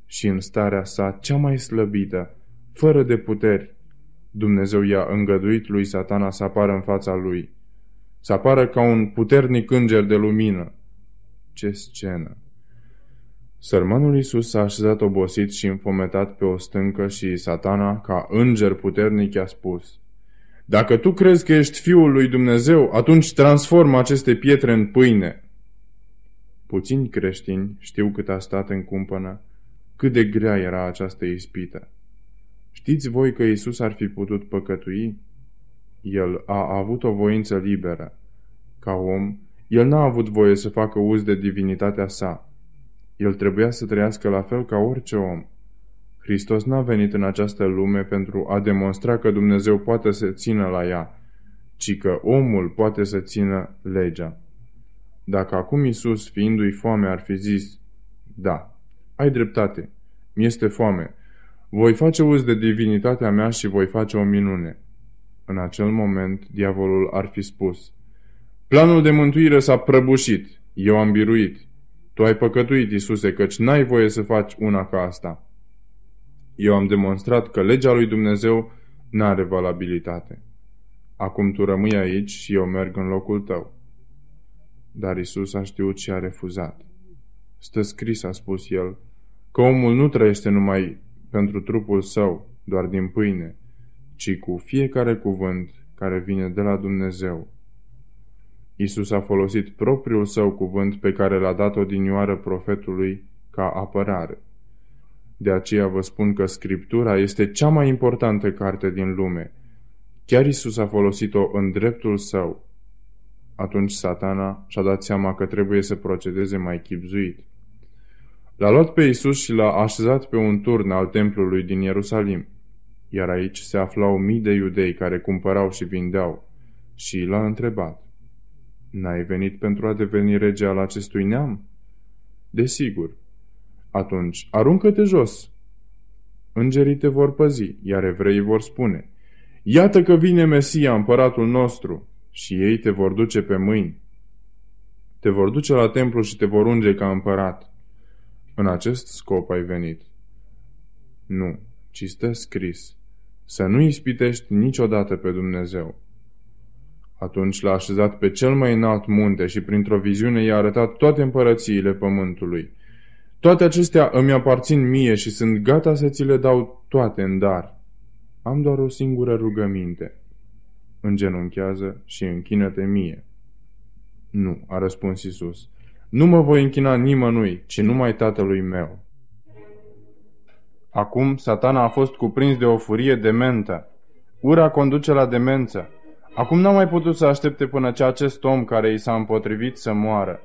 Și în starea sa cea mai slăbită, fără de puteri, Dumnezeu i-a îngăduit lui satana să apară în fața lui. Să apară ca un puternic înger de lumină. Ce scenă! Sărmanul Iisus s-a așezat obosit și înfometat pe o stâncă și satana, ca înger puternic, i-a spus Dacă tu crezi că ești Fiul lui Dumnezeu, atunci transformă aceste pietre în pâine. Puțini creștini știu cât a stat în cumpănă, cât de grea era această ispită. Știți voi că Iisus ar fi putut păcătui? El a avut o voință liberă. Ca om, el n-a avut voie să facă uz de divinitatea sa, el trebuia să trăiască la fel ca orice om. Hristos n-a venit în această lume pentru a demonstra că Dumnezeu poate să țină la ea, ci că omul poate să țină legea. Dacă acum Isus, fiindu-i foame, ar fi zis, Da, ai dreptate, mi-este foame, voi face uz de divinitatea mea și voi face o minune. În acel moment, diavolul ar fi spus, Planul de mântuire s-a prăbușit, eu am biruit, tu ai păcătuit, Isuse, căci n-ai voie să faci una ca asta. Eu am demonstrat că legea lui Dumnezeu n-are valabilitate. Acum tu rămâi aici și eu merg în locul tău. Dar Isus a știut și a refuzat. Stă scris, a spus el, că omul nu trăiește numai pentru trupul său, doar din pâine, ci cu fiecare cuvânt care vine de la Dumnezeu. Isus a folosit propriul său cuvânt pe care l-a dat odinioară profetului ca apărare. De aceea vă spun că Scriptura este cea mai importantă carte din lume. Chiar Isus a folosit-o în dreptul său. Atunci satana și-a dat seama că trebuie să procedeze mai chipzuit. L-a luat pe Isus și l-a așezat pe un turn al templului din Ierusalim, iar aici se aflau mii de iudei care cumpărau și vindeau, și l-a întrebat. N-ai venit pentru a deveni rege al acestui neam? Desigur. Atunci, aruncă-te jos. Îngerii te vor păzi, iar evreii vor spune, Iată că vine Mesia, împăratul nostru, și ei te vor duce pe mâini. Te vor duce la templu și te vor unge ca împărat. În acest scop ai venit. Nu, ci stă scris, să nu ispitești niciodată pe Dumnezeu. Atunci l-a așezat pe cel mai înalt munte și printr-o viziune i-a arătat toate împărățiile pământului. Toate acestea îmi aparțin mie și sunt gata să ți le dau toate în dar. Am doar o singură rugăminte. Îngenunchează și închină-te mie. Nu, a răspuns Isus. Nu mă voi închina nimănui, ci numai tatălui meu. Acum satana a fost cuprins de o furie dementă. Ura conduce la demență. Acum n-a mai putut să aștepte până ce acest om care i s-a împotrivit să moară.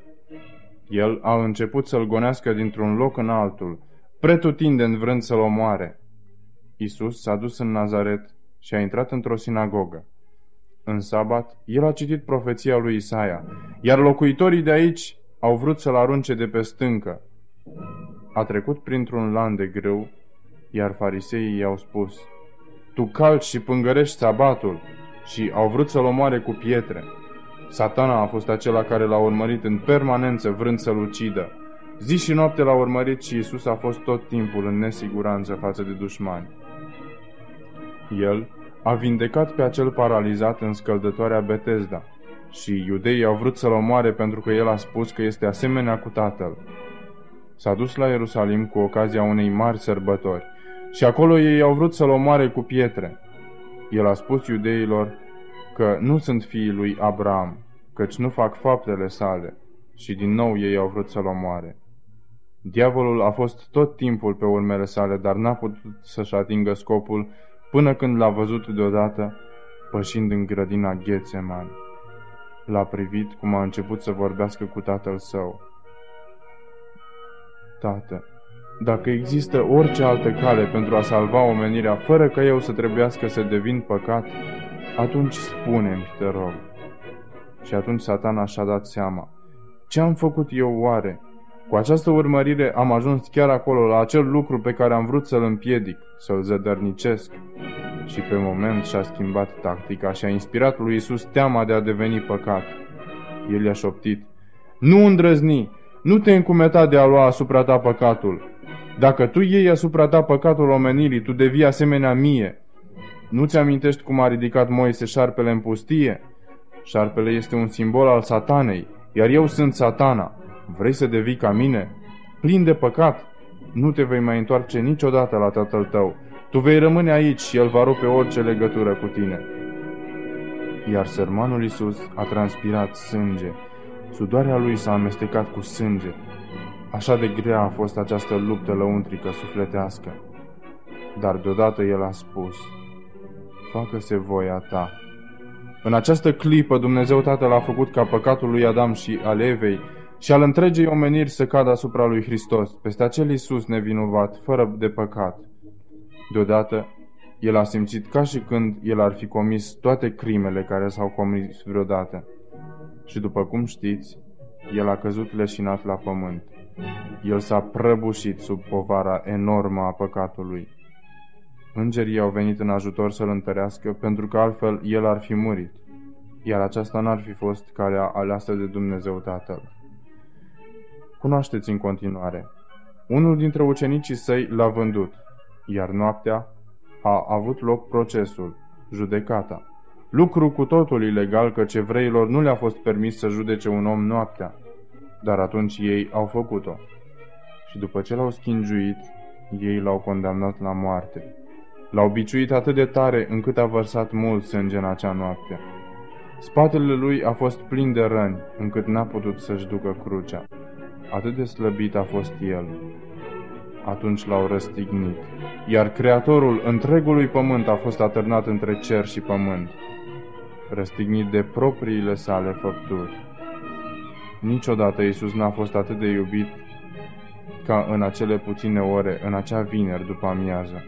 El a început să-l gonească dintr-un loc în altul, pretutindeni vrând să-l omoare. Isus s-a dus în Nazaret și a intrat într-o sinagogă. În sabat, el a citit profeția lui Isaia, iar locuitorii de aici au vrut să-l arunce de pe stâncă. A trecut printr-un lan de grâu, iar fariseii i-au spus, Tu calci și pângărești sabatul și au vrut să-l omoare cu pietre. Satana a fost acela care l-a urmărit în permanență vrând să-l ucidă. Zi și noapte l-a urmărit și Isus a fost tot timpul în nesiguranță față de dușmani. El a vindecat pe acel paralizat în scăldătoarea Betesda și iudeii au vrut să-l omoare pentru că el a spus că este asemenea cu tatăl. S-a dus la Ierusalim cu ocazia unei mari sărbători și acolo ei au vrut să-l omoare cu pietre. El a spus iudeilor că nu sunt fiii lui Abraham, căci nu fac faptele sale și din nou ei au vrut să-l omoare. Diavolul a fost tot timpul pe urmele sale, dar n-a putut să-și atingă scopul până când l-a văzut deodată pășind în grădina Ghețeman. L-a privit cum a început să vorbească cu tatăl său. Tată, dacă există orice altă cale pentru a salva omenirea fără ca eu să trebuiască să devin păcat, atunci spune-mi, te rog. Și atunci satana și-a dat seama. Ce am făcut eu oare? Cu această urmărire am ajuns chiar acolo, la acel lucru pe care am vrut să-l împiedic, să-l zădărnicesc. Și pe moment și-a schimbat tactica și a inspirat lui Isus teama de a deveni păcat. El i-a șoptit, Nu îndrăzni, nu te încumeta de a lua asupra ta păcatul. Dacă tu iei asupra ta păcatul omenirii, tu devii asemenea mie. Nu-ți amintești cum a ridicat Moise șarpele în pustie? Șarpele este un simbol al satanei, iar eu sunt satana. Vrei să devii ca mine? Plin de păcat? Nu te vei mai întoarce niciodată la tatăl tău. Tu vei rămâne aici și el va rupe orice legătură cu tine. Iar sărmanul Isus a transpirat sânge. Sudoarea lui s-a amestecat cu sânge. Așa de grea a fost această luptă lăuntrică sufletească. Dar deodată el a spus, Facă-se voia ta. În această clipă Dumnezeu Tatăl a făcut ca păcatul lui Adam și al Evei și al întregei omeniri să cadă asupra lui Hristos, peste acel Iisus nevinovat, fără de păcat. Deodată, el a simțit ca și când el ar fi comis toate crimele care s-au comis vreodată. Și după cum știți, el a căzut leșinat la pământ. El s-a prăbușit sub povara enormă a păcatului. Îngerii au venit în ajutor să-l întărească, pentru că altfel el ar fi murit, iar aceasta n-ar fi fost calea aleasă de Dumnezeu Tatăl. Cunoașteți în continuare. Unul dintre ucenicii săi l-a vândut, iar noaptea a avut loc procesul, judecata. Lucru cu totul ilegal că evreilor nu le-a fost permis să judece un om noaptea, dar atunci ei au făcut-o. Și după ce l-au schingiuit, ei l-au condamnat la moarte. L-au biciuit atât de tare încât a vărsat mult sânge în acea noapte. Spatele lui a fost plin de răni, încât n-a putut să-și ducă crucea. Atât de slăbit a fost el. Atunci l-au răstignit, iar Creatorul întregului pământ a fost atârnat între cer și pământ, răstignit de propriile sale făpturi. Niciodată Iisus n-a fost atât de iubit ca în acele puține ore, în acea vineri după amiază.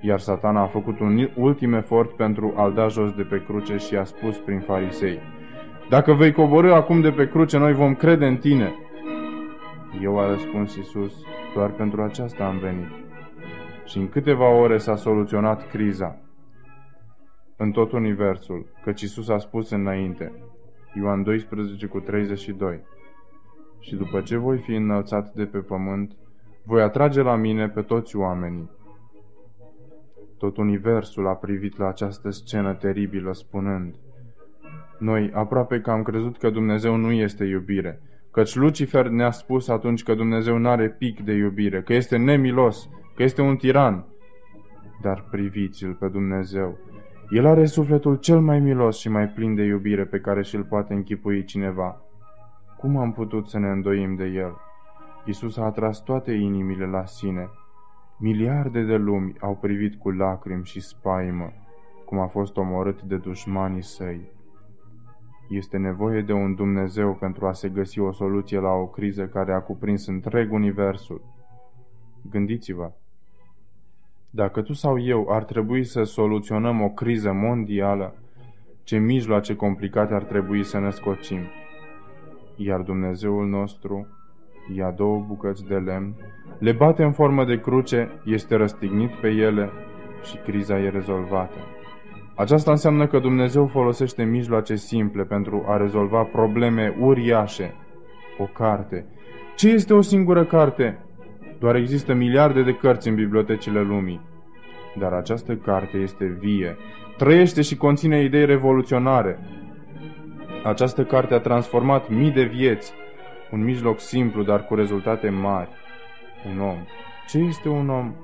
Iar satana a făcut un ultim efort pentru a-l da jos de pe cruce și a spus prin farisei, Dacă vei coborâ acum de pe cruce, noi vom crede în tine. Eu a răspuns Iisus, doar pentru aceasta am venit. Și în câteva ore s-a soluționat criza. În tot universul, căci Iisus a spus înainte, Ioan 12 cu 32, Și după ce voi fi înălțat de pe pământ, voi atrage la mine pe toți oamenii. Tot universul a privit la această scenă teribilă spunând, Noi aproape că am crezut că Dumnezeu nu este iubire, Căci Lucifer ne-a spus atunci că Dumnezeu nu are pic de iubire, că este nemilos, că este un tiran. Dar priviți-l pe Dumnezeu. El are sufletul cel mai milos și mai plin de iubire pe care și-l poate închipui cineva. Cum am putut să ne îndoim de el? Isus a atras toate inimile la sine. Miliarde de lumi au privit cu lacrimi și spaimă, cum a fost omorât de dușmanii săi. Este nevoie de un Dumnezeu pentru a se găsi o soluție la o criză care a cuprins întreg universul. Gândiți-vă, dacă tu sau eu ar trebui să soluționăm o criză mondială, ce mijloace complicate ar trebui să ne scocim? Iar Dumnezeul nostru ia două bucăți de lemn, le bate în formă de cruce, este răstignit pe ele și criza e rezolvată. Aceasta înseamnă că Dumnezeu folosește mijloace simple pentru a rezolva probleme uriașe. O carte. Ce este o singură carte? Doar există miliarde de cărți în bibliotecile lumii. Dar această carte este vie, trăiește și conține idei revoluționare. Această carte a transformat mii de vieți, un mijloc simplu, dar cu rezultate mari. Un om. Ce este un om?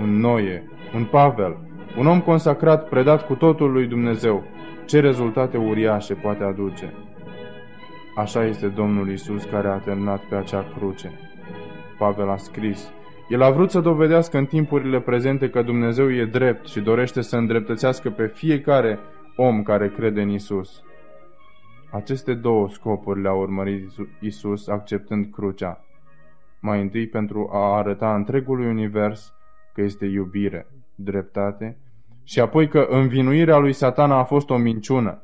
Un Noie, un Pavel, un om consacrat, predat cu totul lui Dumnezeu. Ce rezultate uriașe poate aduce? Așa este Domnul Isus care a terminat pe acea cruce. Pavel a scris, el a vrut să dovedească în timpurile prezente că Dumnezeu e drept și dorește să îndreptățească pe fiecare om care crede în Isus. Aceste două scopuri le-a urmărit Isus acceptând crucea. Mai întâi pentru a arăta întregului univers că este iubire, dreptate și apoi că învinuirea lui satana a fost o minciună.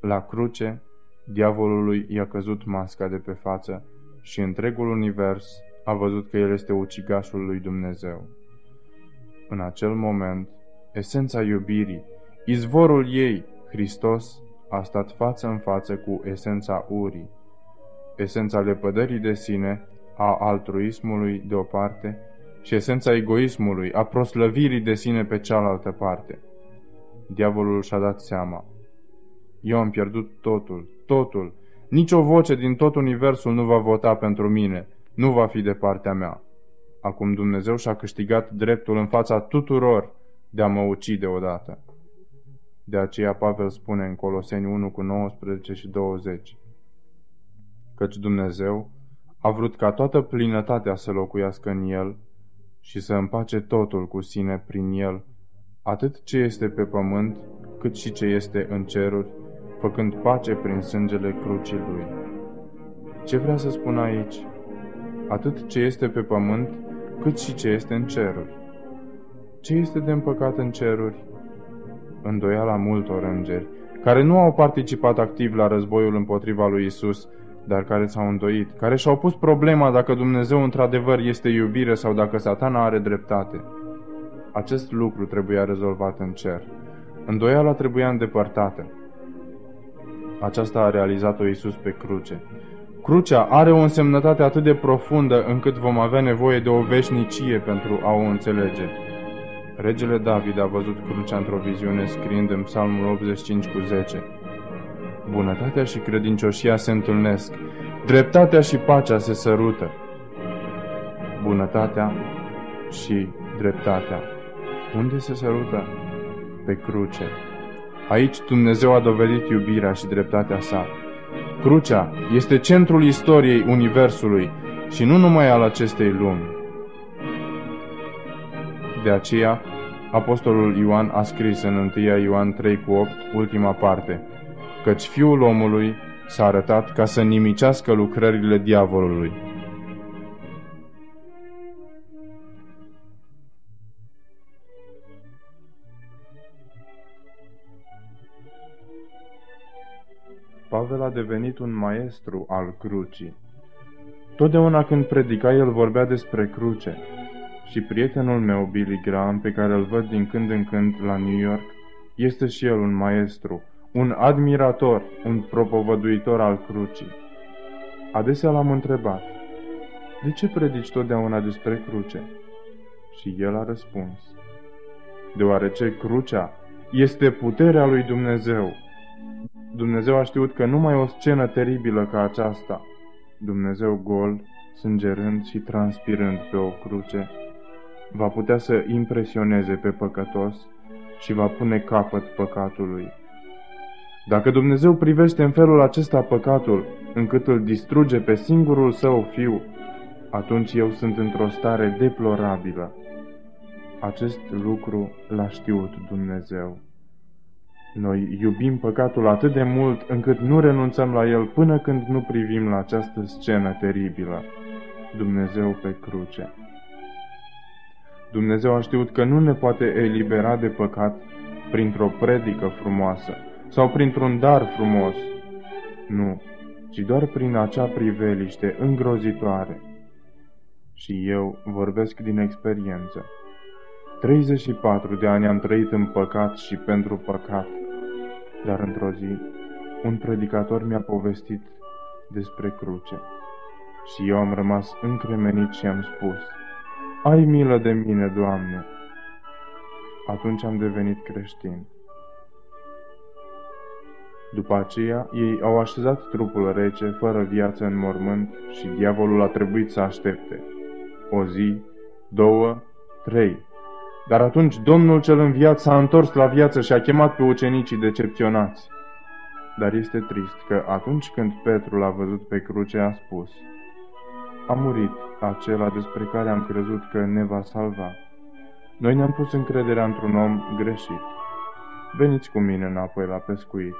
La cruce, diavolului i-a căzut masca de pe față și întregul univers a văzut că el este ucigașul lui Dumnezeu. În acel moment, esența iubirii, izvorul ei, Hristos, a stat față în față cu esența urii, esența lepădării de sine, a altruismului de o parte și esența egoismului, a proslăvirii de sine pe cealaltă parte. Diavolul și-a dat seama. Eu am pierdut totul, totul. Nici o voce din tot universul nu va vota pentru mine, nu va fi de partea mea. Acum Dumnezeu și-a câștigat dreptul în fața tuturor de a mă ucide odată. De aceea Pavel spune în Coloseni 1 cu 19 și 20 Căci Dumnezeu a vrut ca toată plinătatea să locuiască în el și să împace totul cu sine prin el, atât ce este pe pământ, cât și ce este în ceruri, făcând pace prin sângele crucii lui. Ce vrea să spun aici? Atât ce este pe pământ, cât și ce este în ceruri. Ce este de împăcat în ceruri? Îndoiala multor îngeri, care nu au participat activ la războiul împotriva lui Isus, dar care s-au îndoit, care și-au pus problema dacă Dumnezeu într-adevăr este iubire sau dacă satana are dreptate. Acest lucru trebuia rezolvat în cer. Îndoiala trebuia îndepărtată. Aceasta a realizat-o Isus pe cruce. Crucea are o însemnătate atât de profundă încât vom avea nevoie de o veșnicie pentru a o înțelege. Regele David a văzut crucea într-o viziune scriind în Psalmul 85 cu 10. Bunătatea și credincioșia se întâlnesc, dreptatea și pacea se sărută. Bunătatea și dreptatea. Unde se sărută? Pe cruce. Aici Dumnezeu a dovedit iubirea și dreptatea sa. Crucea este centrul istoriei Universului și nu numai al acestei lumi. De aceea, Apostolul Ioan a scris în 1 Ioan 3 cu 8, ultima parte, căci Fiul omului s-a arătat ca să nimicească lucrările diavolului. Pavel a devenit un maestru al crucii. Totdeauna când predica, el vorbea despre cruce. Și prietenul meu, Billy Graham, pe care îl văd din când în când la New York, este și el un maestru, un admirator, un propovăduitor al crucii. Adesea l-am întrebat, de ce predici totdeauna despre cruce? Și el a răspuns, deoarece crucea este puterea lui Dumnezeu Dumnezeu a știut că numai o scenă teribilă ca aceasta Dumnezeu gol, sângerând și transpirând pe o cruce, va putea să impresioneze pe păcătos și va pune capăt păcatului. Dacă Dumnezeu privește în felul acesta păcatul, încât îl distruge pe singurul său fiu, atunci eu sunt într-o stare deplorabilă. Acest lucru l-a știut Dumnezeu. Noi iubim păcatul atât de mult încât nu renunțăm la el până când nu privim la această scenă teribilă. Dumnezeu pe cruce. Dumnezeu a știut că nu ne poate elibera de păcat printr-o predică frumoasă sau printr-un dar frumos. Nu, ci doar prin acea priveliște îngrozitoare. Și eu vorbesc din experiență. 34 de ani am trăit în păcat și pentru păcat, dar într-o zi un predicator mi-a povestit despre cruce și eu am rămas încremenit și am spus, Ai milă de mine, Doamne! Atunci am devenit creștin. După aceea, ei au așezat trupul rece, fără viață în mormânt, și diavolul a trebuit să aștepte. O zi, două, trei. Dar atunci Domnul cel înviat s-a întors la viață și a chemat pe ucenicii decepționați. Dar este trist că atunci când Petru l-a văzut pe cruce, a spus, A murit acela despre care am crezut că ne va salva. Noi ne-am pus încrederea într-un om greșit. Veniți cu mine înapoi la pescuit.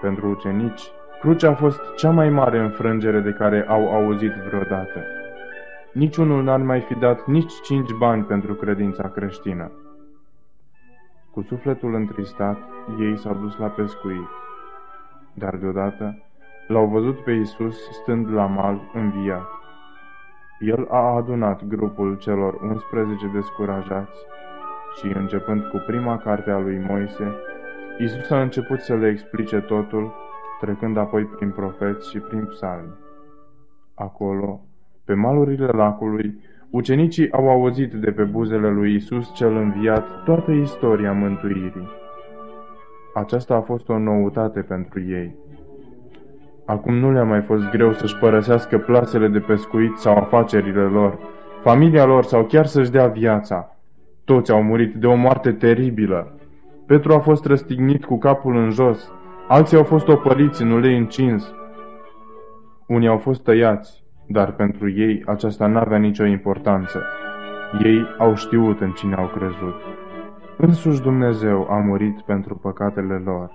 Pentru ucenici, crucea a fost cea mai mare înfrângere de care au auzit vreodată. Niciunul n-ar mai fi dat nici cinci bani pentru credința creștină. Cu sufletul întristat, ei s-au dus la pescuit. Dar deodată l-au văzut pe Isus stând la mal înviat. El a adunat grupul celor 11 descurajați și, începând cu prima carte a lui Moise, Isus a început să le explice totul, trecând apoi prin profeți și prin psalmi. Acolo, pe malurile lacului, ucenicii au auzit de pe buzele lui Isus cel înviat toată istoria mântuirii. Aceasta a fost o noutate pentru ei. Acum nu le-a mai fost greu să-și părăsească plasele de pescuit sau afacerile lor, familia lor sau chiar să-și dea viața. Toți au murit de o moarte teribilă. Petru a fost răstignit cu capul în jos, alții au fost opăliți în ulei încins. Unii au fost tăiați, dar pentru ei aceasta n-avea nicio importanță. Ei au știut în cine au crezut. Însuși Dumnezeu a murit pentru păcatele lor.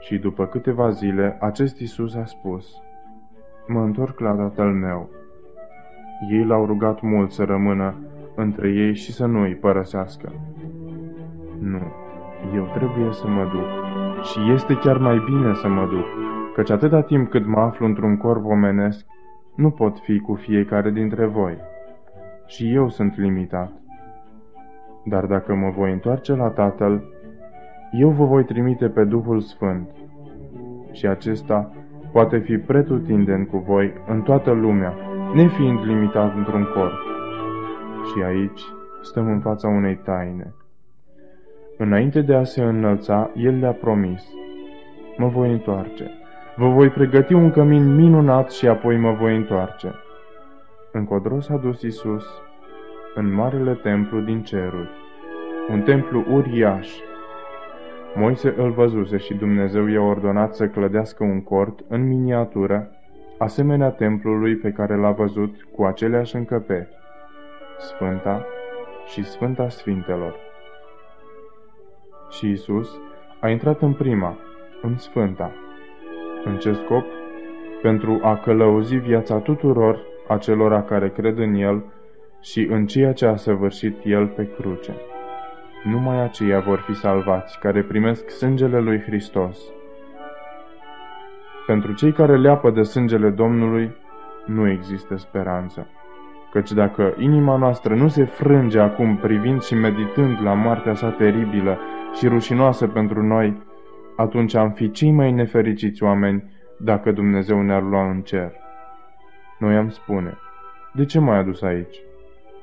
Și după câteva zile, acest Isus a spus, Mă întorc la tatăl meu. Ei l-au rugat mult să rămână între ei și să nu îi părăsească. Nu, eu trebuie să mă duc. Și este chiar mai bine să mă duc, căci atâta timp cât mă aflu într-un corp omenesc, nu pot fi cu fiecare dintre voi. Și eu sunt limitat. Dar dacă mă voi întoarce la Tatăl, eu vă voi trimite pe Duhul Sfânt. Și acesta poate fi pretutindeni cu voi în toată lumea, nefiind limitat într-un corp. Și aici stăm în fața unei taine. Înainte de a se înălța, el le-a promis, mă voi întoarce. Vă voi pregăti un cămin minunat și apoi mă voi întoarce. Încodro s-a dus Isus în marele templu din ceruri, un templu uriaș. Moise îl văzuse și Dumnezeu i-a ordonat să clădească un cort în miniatură, asemenea templului pe care l-a văzut cu aceleași încăperi, Sfânta și Sfânta Sfintelor. Și Isus a intrat în prima, în Sfânta, în ce scop? Pentru a călăuzi viața tuturor acelora care cred în El și în ceea ce a săvârșit El pe cruce. Numai aceia vor fi salvați care primesc sângele lui Hristos. Pentru cei care leapă de sângele Domnului, nu există speranță. Căci dacă inima noastră nu se frânge acum privind și meditând la moartea sa teribilă și rușinoasă pentru noi, atunci am fi cei mai nefericiți oameni dacă Dumnezeu ne-ar lua în cer. Noi am spune, de ce m-ai adus aici?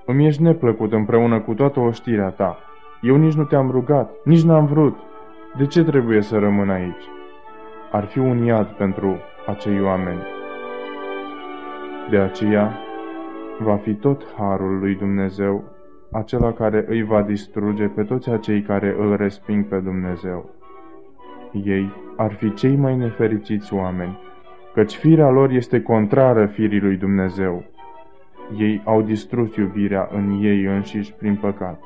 Îmi ești neplăcut împreună cu toată oștirea ta. Eu nici nu te-am rugat, nici n-am vrut. De ce trebuie să rămân aici? Ar fi un iad pentru acei oameni. De aceea, va fi tot harul lui Dumnezeu, acela care îi va distruge pe toți acei care îl resping pe Dumnezeu. Ei ar fi cei mai nefericiți oameni, căci firea lor este contrară firii lui Dumnezeu. Ei au distrus iubirea în ei înșiși prin păcat.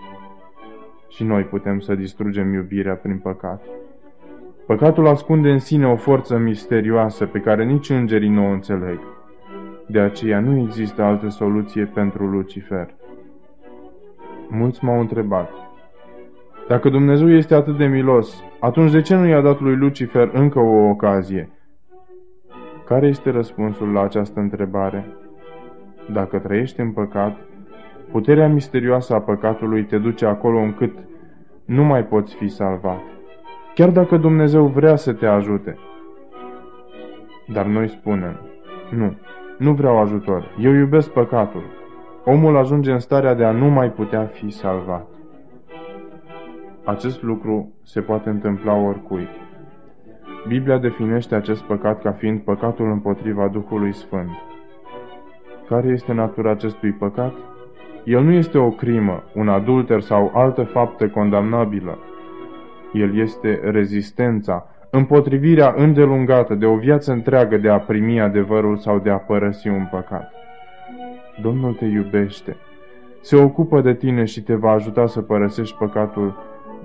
Și noi putem să distrugem iubirea prin păcat. Păcatul ascunde în sine o forță misterioasă pe care nici îngerii nu o înțeleg. De aceea nu există altă soluție pentru Lucifer. Mulți m-au întrebat, dacă Dumnezeu este atât de milos, atunci de ce nu i-a dat lui Lucifer încă o ocazie? Care este răspunsul la această întrebare? Dacă trăiești în păcat, puterea misterioasă a păcatului te duce acolo încât nu mai poți fi salvat. Chiar dacă Dumnezeu vrea să te ajute. Dar noi spunem, nu, nu vreau ajutor, eu iubesc păcatul. Omul ajunge în starea de a nu mai putea fi salvat. Acest lucru se poate întâmpla oricui. Biblia definește acest păcat ca fiind păcatul împotriva Duhului Sfânt. Care este natura acestui păcat? El nu este o crimă, un adulter sau altă faptă condamnabilă. El este rezistența, împotrivirea îndelungată de o viață întreagă de a primi adevărul sau de a părăsi un păcat. Domnul te iubește, se ocupă de tine și te va ajuta să părăsești păcatul,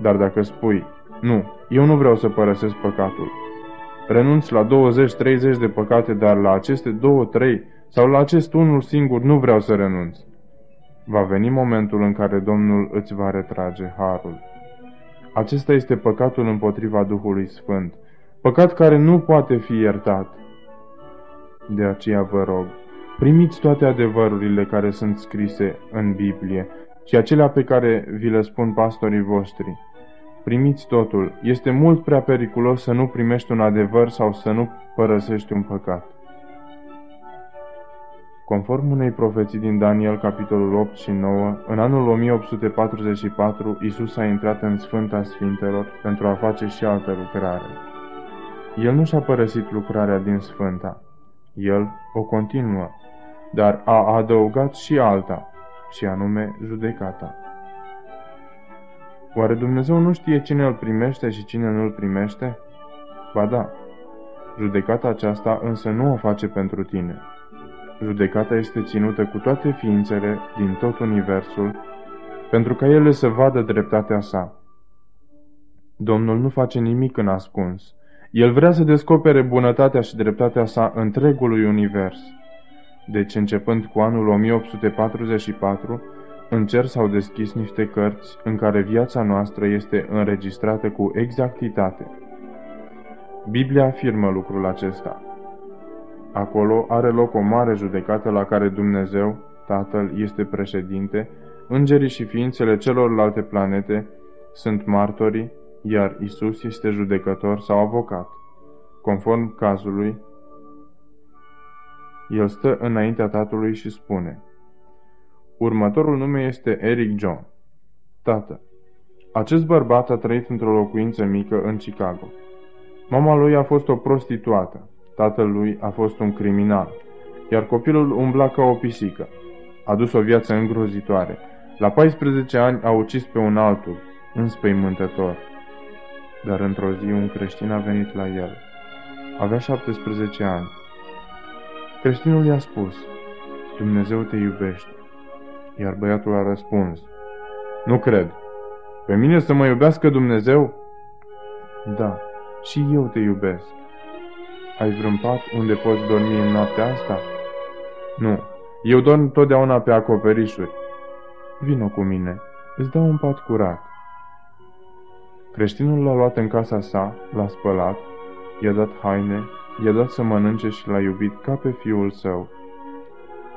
dar dacă spui, nu, eu nu vreau să părăsesc păcatul, renunți la 20-30 de păcate, dar la aceste 2-3 sau la acest unul singur nu vreau să renunț. Va veni momentul în care Domnul îți va retrage harul. Acesta este păcatul împotriva Duhului Sfânt, păcat care nu poate fi iertat. De aceea vă rog, primiți toate adevărurile care sunt scrise în Biblie și acelea pe care vi le spun pastorii voștri. Primiți totul. Este mult prea periculos să nu primești un adevăr sau să nu părăsești un păcat. Conform unei profeții din Daniel, capitolul 8 și 9, în anul 1844, Isus a intrat în Sfânta Sfintelor pentru a face și altă lucrare. El nu și-a părăsit lucrarea din Sfânta. El o continuă, dar a adăugat și alta, și anume judecata. Oare Dumnezeu nu știe cine îl primește și cine nu îl primește? Ba da, judecata aceasta însă nu o face pentru tine. Judecata este ținută cu toate ființele din tot universul, pentru ca ele să vadă dreptatea sa. Domnul nu face nimic în ascuns. El vrea să descopere bunătatea și dreptatea sa întregului univers. Deci, începând cu anul 1844, în cer s-au deschis niște cărți în care viața noastră este înregistrată cu exactitate. Biblia afirmă lucrul acesta. Acolo are loc o mare judecată la care Dumnezeu, Tatăl, este președinte, îngerii și ființele celorlalte planete sunt martorii, iar Isus este judecător sau avocat. Conform cazului, el stă înaintea tatălui și spune Următorul nume este Eric John. Tată. Acest bărbat a trăit într-o locuință mică în Chicago. Mama lui a fost o prostituată. Tatăl lui a fost un criminal, iar copilul umbla ca o pisică. A dus o viață îngrozitoare. La 14 ani a ucis pe un altul, înspăimântător. Dar într-o zi un creștin a venit la el. Avea 17 ani. Creștinul i-a spus, Dumnezeu te iubește. Iar băiatul a răspuns, Nu cred. Pe mine să mă iubească Dumnezeu? Da, și eu te iubesc. Ai vreun pat unde poți dormi în noaptea asta? Nu, eu dorm totdeauna pe acoperișuri. Vino cu mine, îți dau un pat curat. Creștinul l-a luat în casa sa, l-a spălat, i-a dat haine, i-a dat să mănânce și l-a iubit ca pe fiul său.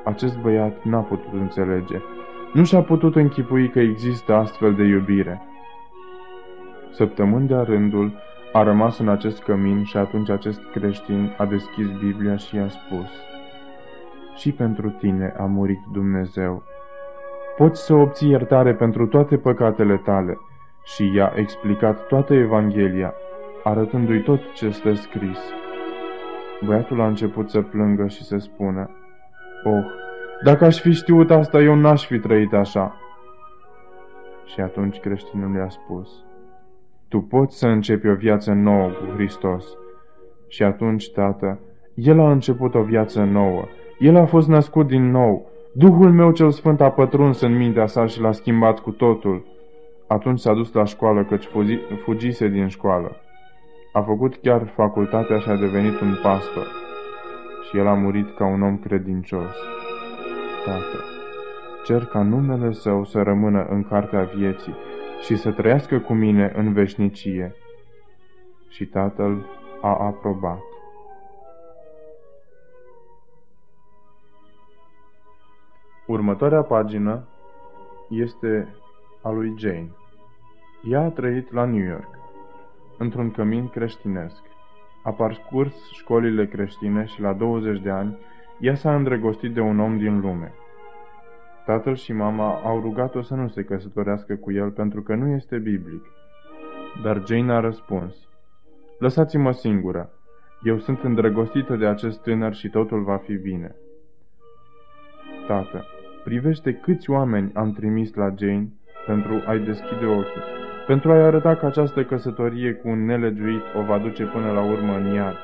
Acest băiat n-a putut înțelege. Nu și-a putut închipui că există astfel de iubire. Săptămâni de rândul, a rămas în acest cămin și atunci acest creștin a deschis Biblia și i-a spus Și pentru tine a murit Dumnezeu. Poți să obții iertare pentru toate păcatele tale și i-a explicat toată Evanghelia, arătându-i tot ce stă scris. Băiatul a început să plângă și să spună, Oh, dacă aș fi știut asta, eu n-aș fi trăit așa. Și atunci creștinul i-a spus, Tu poți să începi o viață nouă cu Hristos. Și atunci, tată, el a început o viață nouă. El a fost născut din nou. Duhul meu cel sfânt a pătruns în mintea sa și l-a schimbat cu totul. Atunci s-a dus la școală, căci fugise din școală. A făcut chiar facultatea și a devenit un pastor. Și el a murit ca un om credincios. Tată, cer ca numele său să rămână în cartea vieții și să trăiască cu mine în veșnicie. Și tatăl a aprobat. Următoarea pagină este a lui Jane. Ea a trăit la New York, într-un cămin creștinesc. A parcurs școlile creștine și la 20 de ani ea s-a îndrăgostit de un om din lume. Tatăl și mama au rugat-o să nu se căsătorească cu el pentru că nu este biblic. Dar Jane a răspuns, Lăsați-mă singură, eu sunt îndrăgostită de acest tânăr și totul va fi bine. Tată, privește câți oameni am trimis la Jane pentru a-i deschide ochii, pentru a-i arăta că această căsătorie cu un nelegiuit o va duce până la urmă în iad.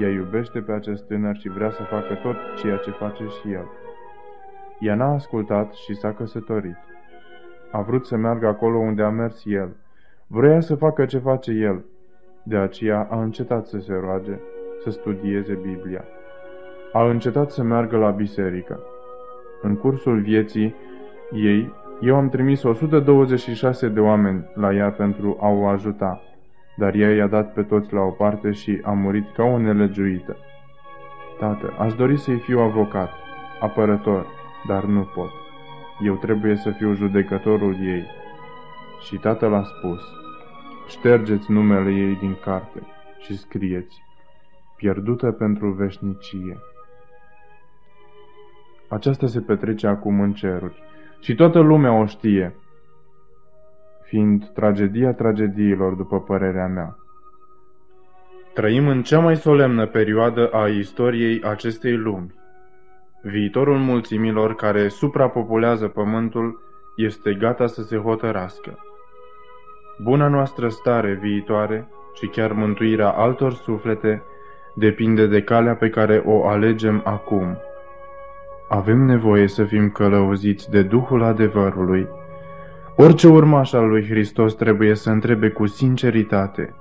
Ea iubește pe acest tânăr și vrea să facă tot ceea ce face și el. Ea n-a ascultat și s-a căsătorit. A vrut să meargă acolo unde a mers el. Vrea să facă ce face el. De aceea a încetat să se roage, să studieze Biblia. A încetat să meargă la biserică. În cursul vieții ei, eu am trimis 126 de oameni la ea pentru a o ajuta, dar ea i-a dat pe toți la o parte și a murit ca o nelegiuită. Tată, aș dori să-i fiu avocat, apărător, dar nu pot. Eu trebuie să fiu judecătorul ei. Și tatăl a spus, ștergeți numele ei din carte și scrieți, pierdută pentru veșnicie. Aceasta se petrece acum în ceruri și toată lumea o știe, fiind tragedia tragediilor, după părerea mea. Trăim în cea mai solemnă perioadă a istoriei acestei lumi. Viitorul mulțimilor care suprapopulează pământul este gata să se hotărască. Buna noastră stare viitoare și chiar mântuirea altor suflete depinde de calea pe care o alegem acum. Avem nevoie să fim călăuziți de Duhul adevărului. Orice urmaș al lui Hristos trebuie să întrebe cu sinceritate,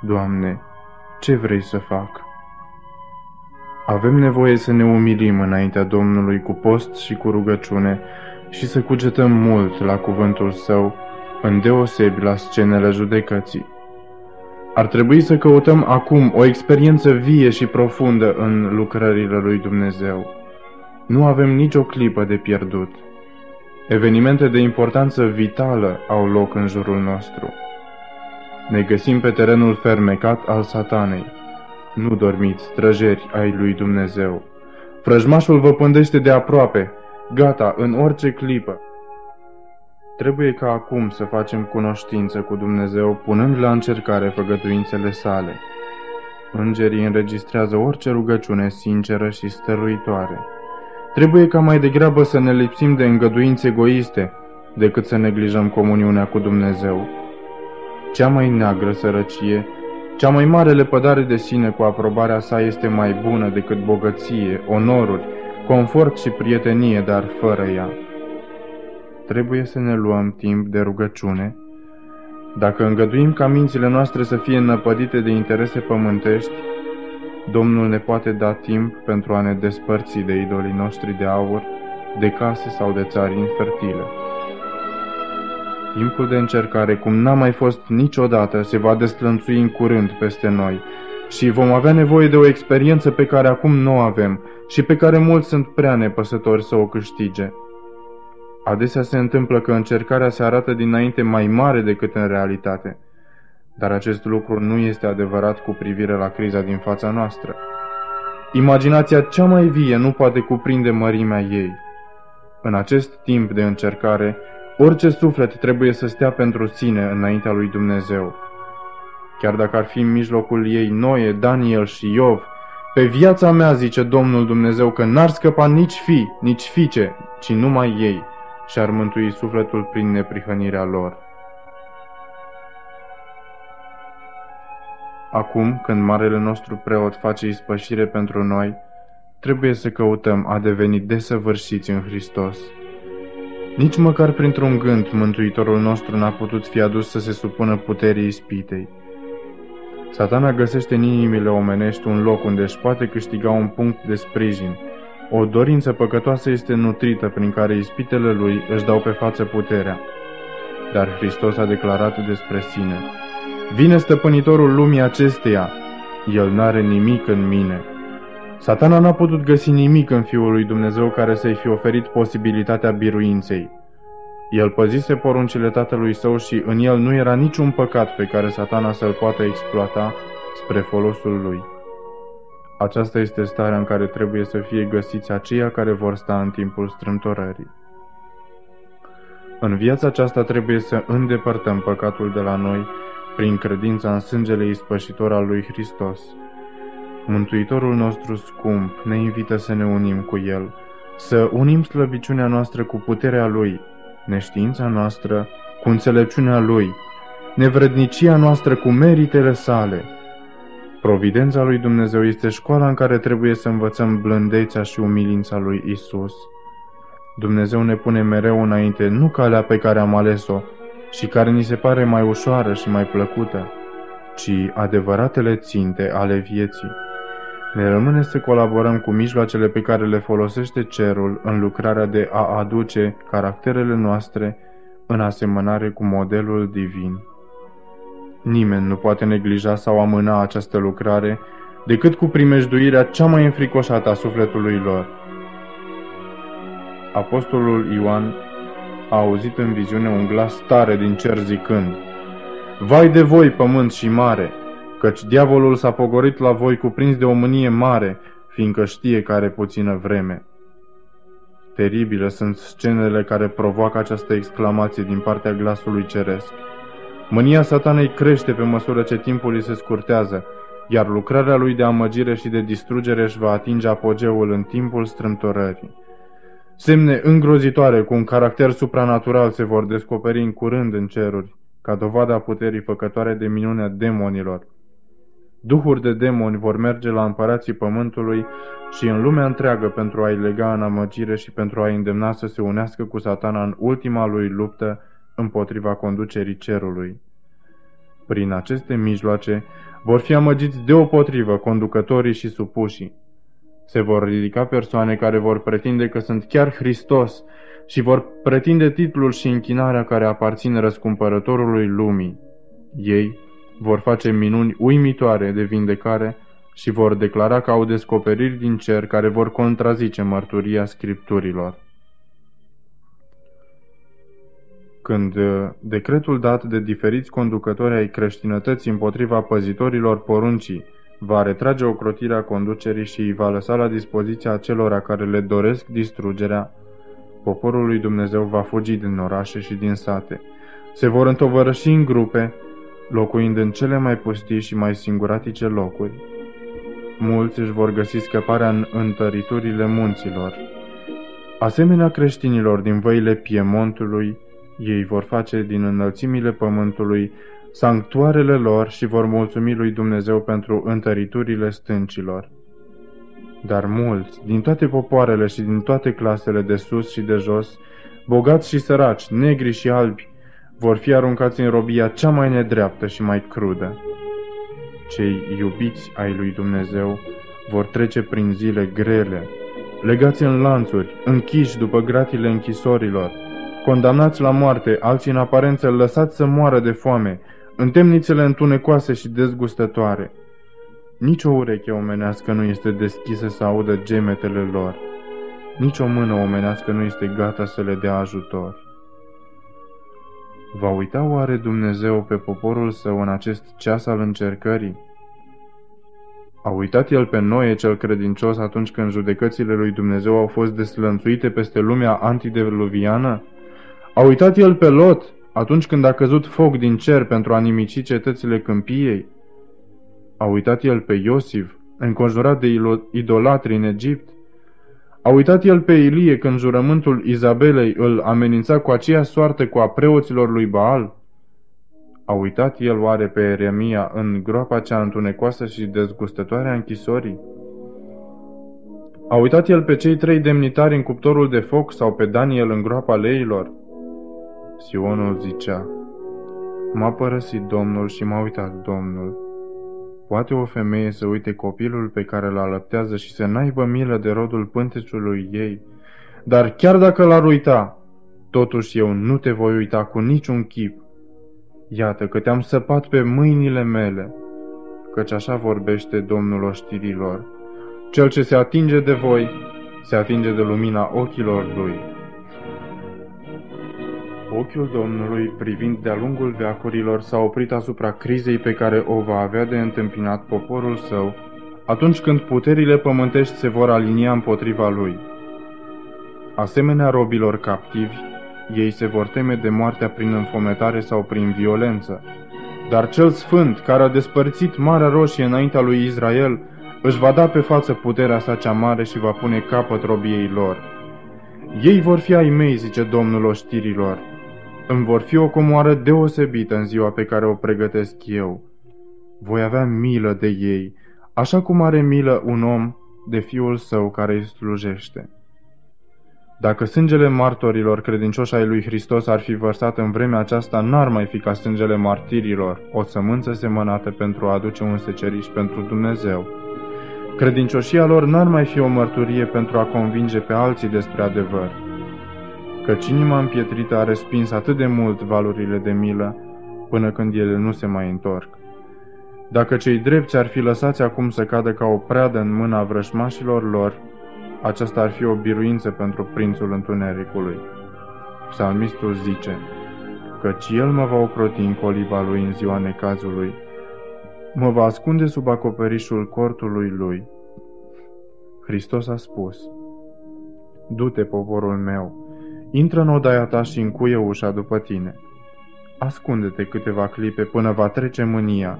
Doamne, ce vrei să fac? Avem nevoie să ne umilim înaintea Domnului cu post și cu rugăciune și să cugetăm mult la cuvântul Său, îndeosebi la scenele judecății. Ar trebui să căutăm acum o experiență vie și profundă în lucrările lui Dumnezeu. Nu avem nicio clipă de pierdut. Evenimente de importanță vitală au loc în jurul nostru. Ne găsim pe terenul fermecat al satanei. Nu dormiți, străjeri ai lui Dumnezeu. Frăjmașul vă pândește de aproape, gata, în orice clipă. Trebuie ca acum să facem cunoștință cu Dumnezeu, punând la încercare făgăduințele sale. Îngerii înregistrează orice rugăciune sinceră și stăruitoare. Trebuie ca mai degrabă să ne lipsim de îngăduințe egoiste decât să neglijăm comuniunea cu Dumnezeu. Cea mai neagră sărăcie, cea mai mare lepădare de sine cu aprobarea sa este mai bună decât bogăție, onoruri, confort și prietenie, dar fără ea. Trebuie să ne luăm timp de rugăciune. Dacă îngăduim ca mințile noastre să fie năpădite de interese pământești, Domnul ne poate da timp pentru a ne despărți de idolii noștri de aur, de case sau de țari infertile. Timpul de încercare, cum n-a mai fost niciodată, se va destrănțui în curând peste noi și vom avea nevoie de o experiență pe care acum nu o avem și pe care mulți sunt prea nepăsători să o câștige. Adesea se întâmplă că încercarea se arată dinainte mai mare decât în realitate – dar acest lucru nu este adevărat cu privire la criza din fața noastră. Imaginația cea mai vie nu poate cuprinde mărimea ei. În acest timp de încercare, orice suflet trebuie să stea pentru sine înaintea lui Dumnezeu. chiar dacă ar fi în mijlocul ei Noe, Daniel și Iov, pe viața mea, zice Domnul Dumnezeu, că n-ar scăpa nici fi, nici fiice, ci numai ei și-ar mântui sufletul prin neprihănirea lor. Acum, când Marele nostru preot face ispășire pentru noi, trebuie să căutăm a deveni desăvârșiți în Hristos. Nici măcar printr-un gând, Mântuitorul nostru n-a putut fi adus să se supună puterii ispitei. Satana găsește în inimile omenești un loc unde își poate câștiga un punct de sprijin. O dorință păcătoasă este nutrită prin care ispitele lui își dau pe față puterea. Dar Hristos a declarat despre sine, Vine stăpânitorul lumii acesteia, el n-are nimic în mine. Satana n-a putut găsi nimic în Fiul lui Dumnezeu care să-i fi oferit posibilitatea biruinței. El păzise poruncile tatălui său și în el nu era niciun păcat pe care satana să-l poată exploata spre folosul lui. Aceasta este starea în care trebuie să fie găsiți aceia care vor sta în timpul strâmtorării. În viața aceasta trebuie să îndepărtăm păcatul de la noi prin credința în sângele ispășitor al lui Hristos. Mântuitorul nostru scump ne invită să ne unim cu El, să unim slăbiciunea noastră cu puterea Lui, neștiința noastră cu înțelepciunea Lui, nevrednicia noastră cu meritele sale. Providența lui Dumnezeu este școala în care trebuie să învățăm blândețea și umilința lui Isus. Dumnezeu ne pune mereu înainte nu calea pe care am ales-o și care ni se pare mai ușoară și mai plăcută, ci adevăratele ținte ale vieții. Ne rămâne să colaborăm cu mijloacele pe care le folosește cerul în lucrarea de a aduce caracterele noastre în asemănare cu modelul divin. Nimeni nu poate neglija sau amâna această lucrare decât cu primejduirea cea mai înfricoșată a sufletului lor. Apostolul Ioan a auzit în viziune un glas tare din cer zicând, Vai de voi, pământ și mare, căci diavolul s-a pogorit la voi cuprins de o mânie mare, fiindcă știe că are puțină vreme. Teribile sunt scenele care provoacă această exclamație din partea glasului ceresc. Mânia satanei crește pe măsură ce timpul îi se scurtează, iar lucrarea lui de amăgire și de distrugere își va atinge apogeul în timpul strâmtorării. Semne îngrozitoare cu un caracter supranatural se vor descoperi în curând în ceruri, ca dovada a puterii făcătoare de minunea demonilor. Duhuri de demoni vor merge la împărații pământului și în lumea întreagă pentru a-i lega în amăgire și pentru a-i îndemna să se unească cu satana în ultima lui luptă împotriva conducerii cerului. Prin aceste mijloace vor fi amăgiți deopotrivă conducătorii și supușii. Se vor ridica persoane care vor pretinde că sunt chiar Hristos și vor pretinde titlul și închinarea care aparțin răscumpărătorului lumii. Ei vor face minuni uimitoare de vindecare și vor declara că au descoperiri din cer care vor contrazice mărturia scripturilor. Când uh, decretul dat de diferiți conducători ai creștinătății împotriva păzitorilor poruncii va retrage ocrotirea conducerii și îi va lăsa la dispoziția acelora care le doresc distrugerea, poporul lui Dumnezeu va fugi din orașe și din sate. Se vor întovărăși în grupe, locuind în cele mai pustii și mai singuratice locuri. Mulți își vor găsi scăparea în întăriturile munților. Asemenea creștinilor din văile Piemontului, ei vor face din înălțimile pământului sanctuarele lor și vor mulțumi lui Dumnezeu pentru întăriturile stâncilor. Dar mulți, din toate popoarele și din toate clasele de sus și de jos, bogați și săraci, negri și albi, vor fi aruncați în robia cea mai nedreaptă și mai crudă. Cei iubiți ai lui Dumnezeu vor trece prin zile grele, legați în lanțuri, închiși după gratile închisorilor, condamnați la moarte, alții în aparență lăsați să moară de foame, în temnițele întunecoase și dezgustătoare. Nici o ureche omenească nu este deschisă să audă gemetele lor. Nici o mână omenească nu este gata să le dea ajutor. Va uita oare Dumnezeu pe poporul său în acest ceas al încercării? A uitat el pe Noe cel credincios atunci când judecățile lui Dumnezeu au fost deslănțuite peste lumea antideluviană? A uitat el pe Lot atunci când a căzut foc din cer pentru a nimici cetățile câmpiei? A uitat el pe Iosif, înconjurat de idolatri în Egipt? A uitat el pe Ilie când jurământul Izabelei îl amenința cu aceea soartă cu a preoților lui Baal? A uitat el oare pe Eremia în groapa cea întunecoasă și dezgustătoare a închisorii? A uitat el pe cei trei demnitari în cuptorul de foc sau pe Daniel în groapa leilor? Sionul zicea, M-a părăsit Domnul și m-a uitat Domnul. Poate o femeie să uite copilul pe care îl alăptează și să n-aibă milă de rodul pânteciului ei, dar chiar dacă l-ar uita, totuși eu nu te voi uita cu niciun chip. Iată că te-am săpat pe mâinile mele, căci așa vorbește Domnul oștirilor. Cel ce se atinge de voi, se atinge de lumina ochilor lui. Ochiul Domnului, privind de-a lungul veacurilor, s-a oprit asupra crizei pe care o va avea de întâmpinat poporul său, atunci când puterile pământești se vor alinia împotriva lui. Asemenea robilor captivi, ei se vor teme de moartea prin înfometare sau prin violență. Dar cel sfânt, care a despărțit Marea Roșie înaintea lui Israel, își va da pe față puterea sa cea mare și va pune capăt robiei lor. Ei vor fi ai mei, zice Domnul oștirilor, îmi vor fi o comoară deosebită în ziua pe care o pregătesc eu. Voi avea milă de ei, așa cum are milă un om de fiul său care îi slujește. Dacă sângele martorilor credincioși ai lui Hristos ar fi vărsat în vremea aceasta, n-ar mai fi ca sângele martirilor, o sămânță semănată pentru a aduce un seceriș pentru Dumnezeu. Credincioșia lor n-ar mai fi o mărturie pentru a convinge pe alții despre adevăr căci inima împietrită a respins atât de mult valurile de milă, până când ele nu se mai întorc. Dacă cei drepți ar fi lăsați acum să cadă ca o preadă în mâna vrășmașilor lor, aceasta ar fi o biruință pentru prințul întunericului. Psalmistul zice, căci el mă va ocroti în coliba lui în ziua necazului, mă va ascunde sub acoperișul cortului lui. Hristos a spus, Du-te, poporul meu, Intră în odaia ta și încuie ușa după tine. Ascunde-te câteva clipe până va trece mânia,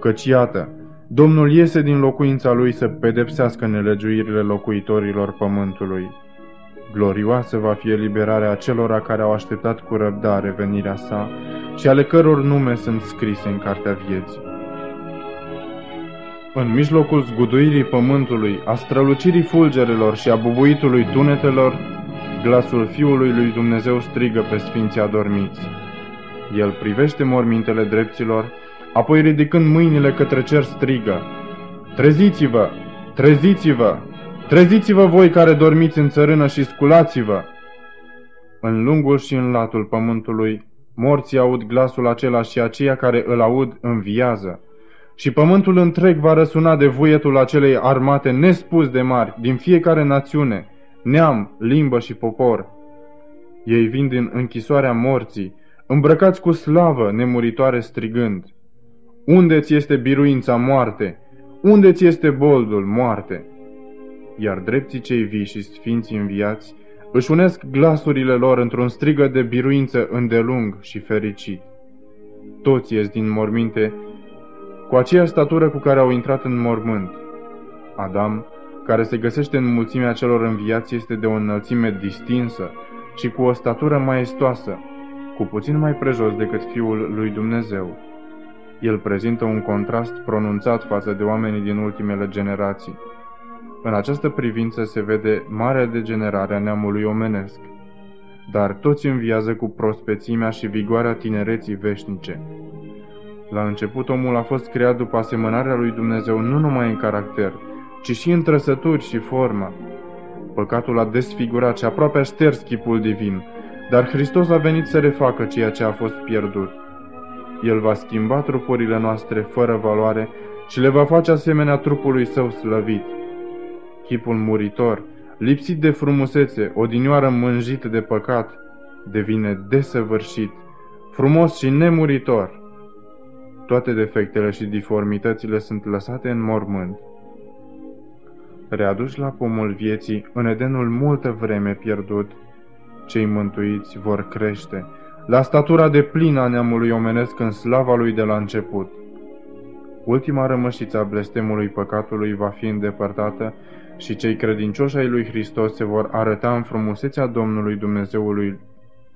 căci iată, Domnul iese din locuința lui să pedepsească nelegiuirile locuitorilor pământului. Glorioasă va fi eliberarea acelora care au așteptat cu răbdare venirea sa și ale căror nume sunt scrise în cartea vieții. În mijlocul zguduirii pământului, a strălucirii fulgerelor și a bubuitului tunetelor, Glasul Fiului lui Dumnezeu strigă pe sfinții adormiți. El privește mormintele dreptilor, apoi ridicând mâinile către cer strigă. Treziți-vă! Treziți-vă! Treziți-vă voi care dormiți în țărână și sculați-vă! În lungul și în latul pământului, morții aud glasul acela și aceia care îl aud înviază. Și pământul întreg va răsuna de vuietul acelei armate nespus de mari din fiecare națiune, neam, limbă și popor. Ei vin din închisoarea morții, îmbrăcați cu slavă nemuritoare strigând. Unde ți este biruința moarte? Unde ți este boldul moarte? Iar drepții cei vii și sfinții înviați își unesc glasurile lor într-un strigă de biruință îndelung și fericit. Toți ies din morminte cu aceeași statură cu care au intrat în mormânt. Adam, care se găsește în mulțimea celor înviați, este de o înălțime distinsă și cu o statură maestoasă, cu puțin mai prejos decât Fiul lui Dumnezeu. El prezintă un contrast pronunțat față de oamenii din ultimele generații. În această privință se vede marea degenerare a neamului omenesc, dar toți înviază cu prospețimea și vigoarea tinereții veșnice. La început omul a fost creat după asemănarea lui Dumnezeu nu numai în caracter, ci și în trăsături și formă. Păcatul a desfigurat și aproape a șters chipul divin, dar Hristos a venit să refacă ceea ce a fost pierdut. El va schimba trupurile noastre fără valoare și le va face asemenea trupului său slăvit. Chipul muritor, lipsit de frumusețe, odinioară mânjit de păcat, devine desăvârșit, frumos și nemuritor. Toate defectele și diformitățile sunt lăsate în mormânt readuși la pomul vieții în Edenul multă vreme pierdut, cei mântuiți vor crește, la statura de plină a neamului omenesc în slava lui de la început. Ultima rămășiță a blestemului păcatului va fi îndepărtată și cei credincioși ai lui Hristos se vor arăta în frumusețea Domnului Dumnezeului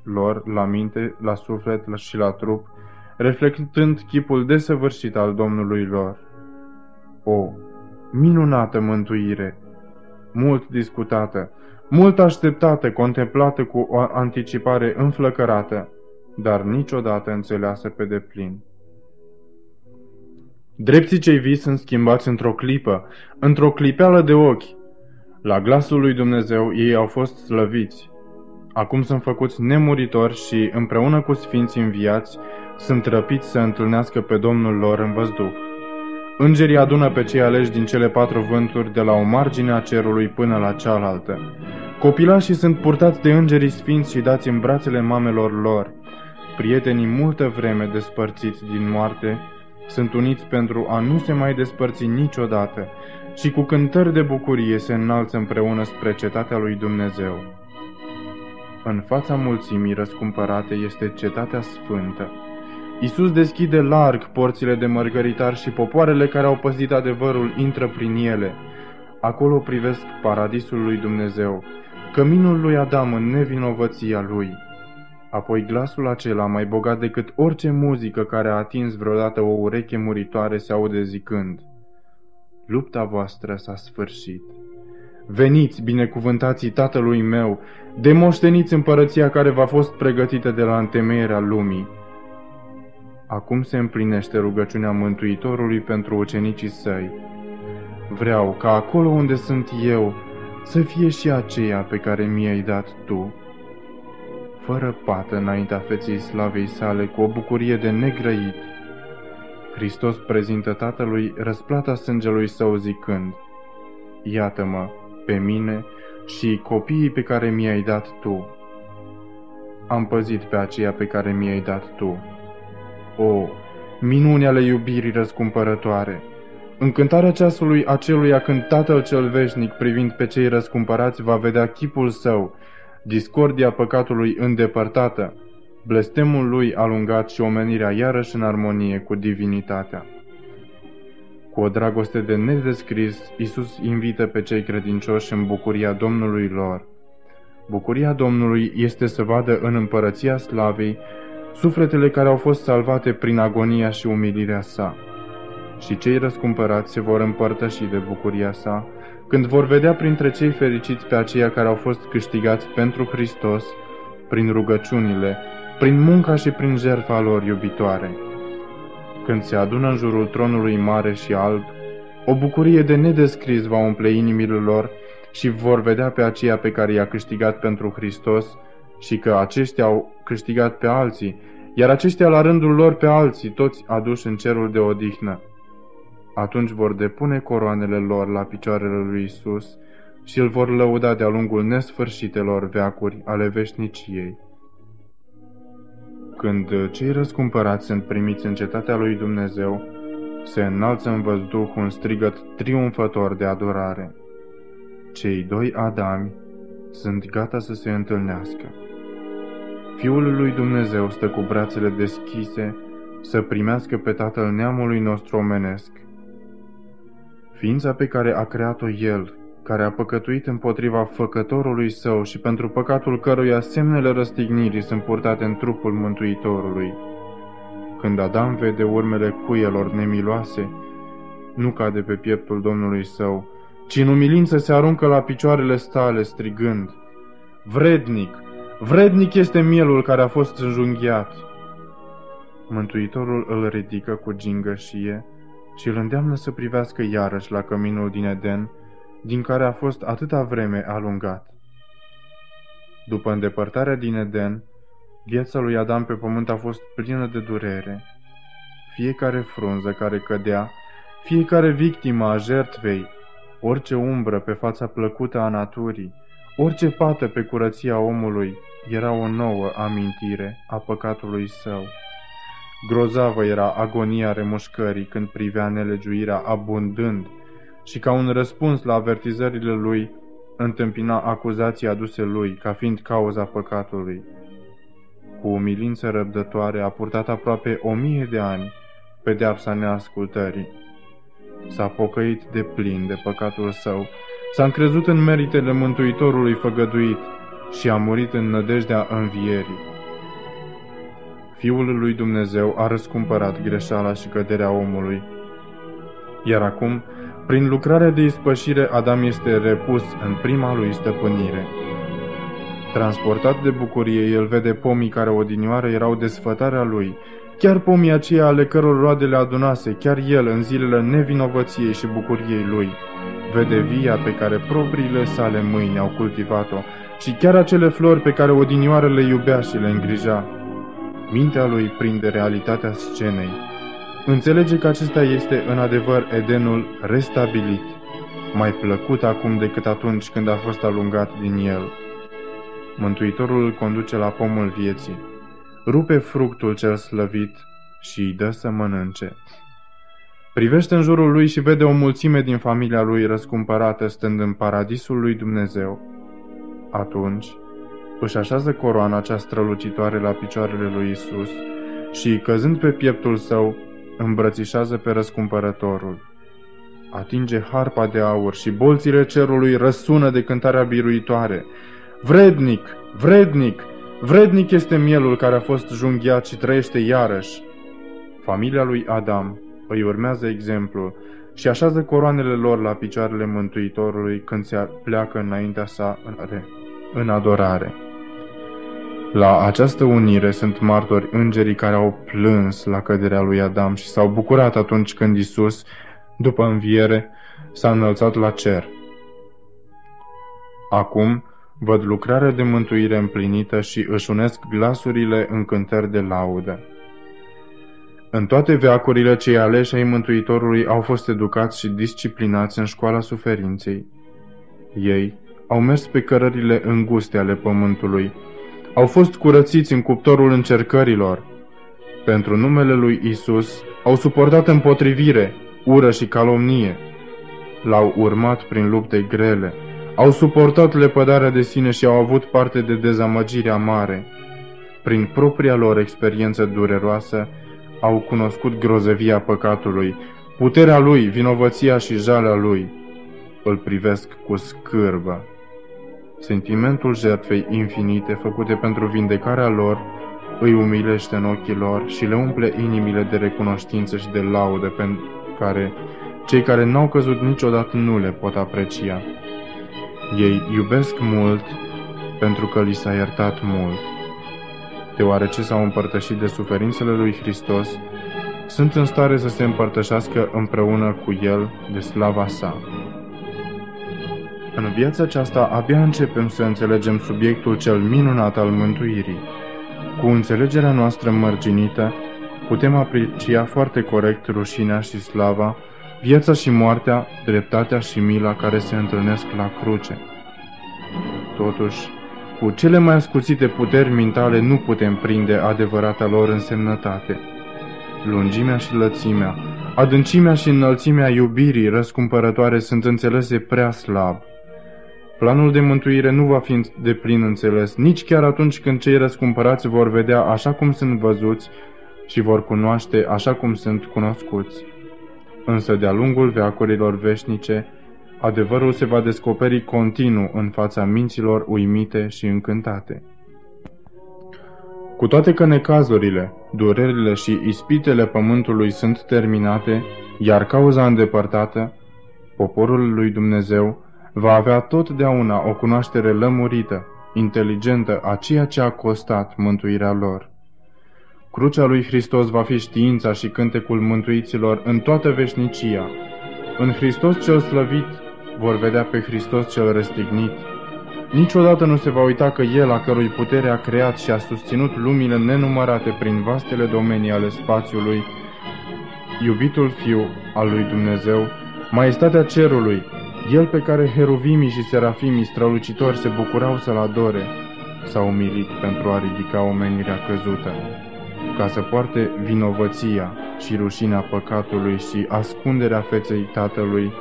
lor la minte, la suflet și la trup, reflectând chipul desăvârșit al Domnului lor. O, minunată mântuire, mult discutată, mult așteptată, contemplată cu o anticipare înflăcărată, dar niciodată înțeleasă pe deplin. Drepții cei vii sunt schimbați într-o clipă, într-o clipeală de ochi. La glasul lui Dumnezeu ei au fost slăviți. Acum sunt făcuți nemuritori și, împreună cu sfinții înviați, sunt răpiți să întâlnească pe Domnul lor în văzduh. Îngerii adună pe cei aleși din cele patru vânturi de la o margine a cerului până la cealaltă. Copilașii sunt purtați de îngerii sfinți și dați în brațele mamelor lor. Prietenii multă vreme despărțiți din moarte sunt uniți pentru a nu se mai despărți niciodată și cu cântări de bucurie se înalță împreună spre cetatea lui Dumnezeu. În fața mulțimii răscumpărate este cetatea sfântă. Isus deschide larg porțile de mărgăritar și popoarele care au păzit adevărul intră prin ele. Acolo privesc paradisul lui Dumnezeu, căminul lui Adam în nevinovăția lui. Apoi glasul acela, mai bogat decât orice muzică care a atins vreodată o ureche muritoare, se aude zicând Lupta voastră s-a sfârșit. Veniți, binecuvântații tatălui meu, demoșteniți împărăția care v-a fost pregătită de la întemeierea lumii. Acum se împlinește rugăciunea Mântuitorului pentru ucenicii săi. Vreau ca acolo unde sunt eu să fie și aceea pe care mi-ai dat tu fără pată înaintea feței slavei sale, cu o bucurie de negrăit. Hristos prezintă Tatălui răsplata sângelui său zicând, Iată-mă, pe mine și copiii pe care mi-ai dat tu. Am păzit pe aceea pe care mi-ai dat tu. O, minune ale iubirii răscumpărătoare! Încântarea ceasului aceluia când Tatăl cel veșnic, privind pe cei răscumpărați, va vedea chipul său discordia păcatului îndepărtată, blestemul lui alungat și omenirea iarăși în armonie cu divinitatea. Cu o dragoste de nedescris, Isus invită pe cei credincioși în bucuria Domnului lor. Bucuria Domnului este să vadă în împărăția slavei sufletele care au fost salvate prin agonia și umilirea sa. Și cei răscumpărați se vor împărtăși de bucuria sa, când vor vedea printre cei fericiți pe aceia care au fost câștigați pentru Hristos, prin rugăciunile, prin munca și prin jertfa lor iubitoare. Când se adună în jurul tronului mare și alb, o bucurie de nedescris va umple inimile lor și vor vedea pe aceia pe care i-a câștigat pentru Hristos și că aceștia au câștigat pe alții, iar aceștia la rândul lor pe alții, toți aduși în cerul de odihnă. Atunci vor depune coroanele lor la picioarele lui Isus și îl vor lăuda de-a lungul nesfârșitelor veacuri ale veșniciei. Când cei răscumpărați sunt primiți în cetatea lui Dumnezeu, se înalță în văzduh un strigăt triumfător de adorare. Cei doi Adami sunt gata să se întâlnească. Fiul lui Dumnezeu stă cu brațele deschise să primească pe tatăl neamului nostru omenesc Ființa pe care a creat-o El, care a păcătuit împotriva făcătorului său și pentru păcatul căruia semnele răstignirii sunt purtate în trupul Mântuitorului. Când Adam vede urmele cuielor nemiloase, nu cade pe pieptul Domnului său, ci în umilință se aruncă la picioarele stale, strigând, Vrednic, vrednic este mielul care a fost înjunghiat. Mântuitorul îl ridică cu gingășie, și îl îndeamnă să privească iarăși la căminul din Eden, din care a fost atâta vreme alungat. După îndepărtarea din Eden, viața lui Adam pe pământ a fost plină de durere. Fiecare frunză care cădea, fiecare victimă a jertvei, orice umbră pe fața plăcută a naturii, orice pată pe curăția omului, era o nouă amintire a păcatului său. Grozavă era agonia remușcării când privea nelegiuirea abundând și ca un răspuns la avertizările lui, întâmpina acuzații aduse lui ca fiind cauza păcatului. cu umilință răbdătoare, a purtat aproape o mie de ani pedeapsa neascultării. S-a pocăit de plin de păcatul său, s-a încrezut în meritele Mântuitorului făgăduit și a murit în nădejdea învierii. Fiul lui Dumnezeu a răscumpărat greșeala și căderea omului. Iar acum, prin lucrarea de ispășire, Adam este repus în prima lui stăpânire. Transportat de bucurie, el vede pomii care odinioară erau desfătarea lui, chiar pomii aceia ale căror roade le adunase, chiar el în zilele nevinovăției și bucuriei lui. Vede via pe care propriile sale mâini au cultivat-o și chiar acele flori pe care odinioară le iubea și le îngrija. Mintea lui prinde realitatea scenei. Înțelege că acesta este în adevăr Edenul restabilit, mai plăcut acum decât atunci când a fost alungat din el. Mântuitorul îl conduce la pomul vieții, rupe fructul cel slăvit și îi dă să mănânce. Privește în jurul lui și vede o mulțime din familia lui răscumpărată stând în paradisul lui Dumnezeu. Atunci își așează coroana cea strălucitoare la picioarele lui Isus și, căzând pe pieptul său, îmbrățișează pe răscumpărătorul. Atinge harpa de aur și bolțile cerului răsună de cântarea biruitoare. Vrednic, vrednic, vrednic este mielul care a fost junghiat și trăiește iarăși. Familia lui Adam îi urmează exemplul și așează coroanele lor la picioarele Mântuitorului când se pleacă înaintea sa în adorare. La această unire sunt martori îngerii care au plâns la căderea lui Adam și s-au bucurat atunci când Isus, după înviere, s-a înălțat la cer. Acum văd lucrarea de mântuire împlinită și își unesc glasurile în cântări de laudă. În toate veacurile cei aleși ai Mântuitorului au fost educați și disciplinați în școala suferinței. Ei au mers pe cărările înguste ale pământului, au fost curățiți în cuptorul încercărilor. Pentru numele lui Isus au suportat împotrivire, ură și calomnie. L-au urmat prin lupte grele, au suportat lepădarea de sine și au avut parte de dezamăgirea mare. Prin propria lor experiență dureroasă, au cunoscut grozăvia păcatului, puterea lui, vinovăția și jalea lui. Îl privesc cu scârbă. Sentimentul jertfei infinite făcute pentru vindecarea lor îi umilește în ochii lor și le umple inimile de recunoștință și de laudă pe care cei care n-au căzut niciodată nu le pot aprecia. Ei iubesc mult pentru că li s-a iertat mult. Deoarece s-au împărtășit de suferințele lui Hristos, sunt în stare să se împărtășească împreună cu El de slava sa. În viața aceasta abia începem să înțelegem subiectul cel minunat al mântuirii. Cu înțelegerea noastră mărginită, putem aprecia foarte corect rușinea și slava, viața și moartea, dreptatea și mila care se întâlnesc la cruce. Totuși, cu cele mai ascuțite puteri mentale nu putem prinde adevărata lor însemnătate. Lungimea și lățimea, adâncimea și înălțimea iubirii răscumpărătoare sunt înțelese prea slab. Planul de mântuire nu va fi de plin înțeles, nici chiar atunci când cei răscumpărați vor vedea așa cum sunt văzuți și vor cunoaște așa cum sunt cunoscuți. Însă de-a lungul veacurilor veșnice, adevărul se va descoperi continuu în fața minților uimite și încântate. Cu toate că necazurile, durerile și ispitele pământului sunt terminate, iar cauza îndepărtată, poporul lui Dumnezeu va avea totdeauna o cunoaștere lămurită, inteligentă a ceea ce a costat mântuirea lor. Crucea lui Hristos va fi știința și cântecul mântuiților în toată veșnicia. În Hristos cel slăvit vor vedea pe Hristos cel răstignit. Niciodată nu se va uita că El, a cărui putere a creat și a susținut lumile nenumărate prin vastele domenii ale spațiului, iubitul Fiu al lui Dumnezeu, maestatea cerului, el pe care heruvimii și serafimii strălucitori se bucurau să-l adore, s-a umilit pentru a ridica omenirea căzută, ca să poarte vinovăția și rușinea păcatului și ascunderea feței Tatălui,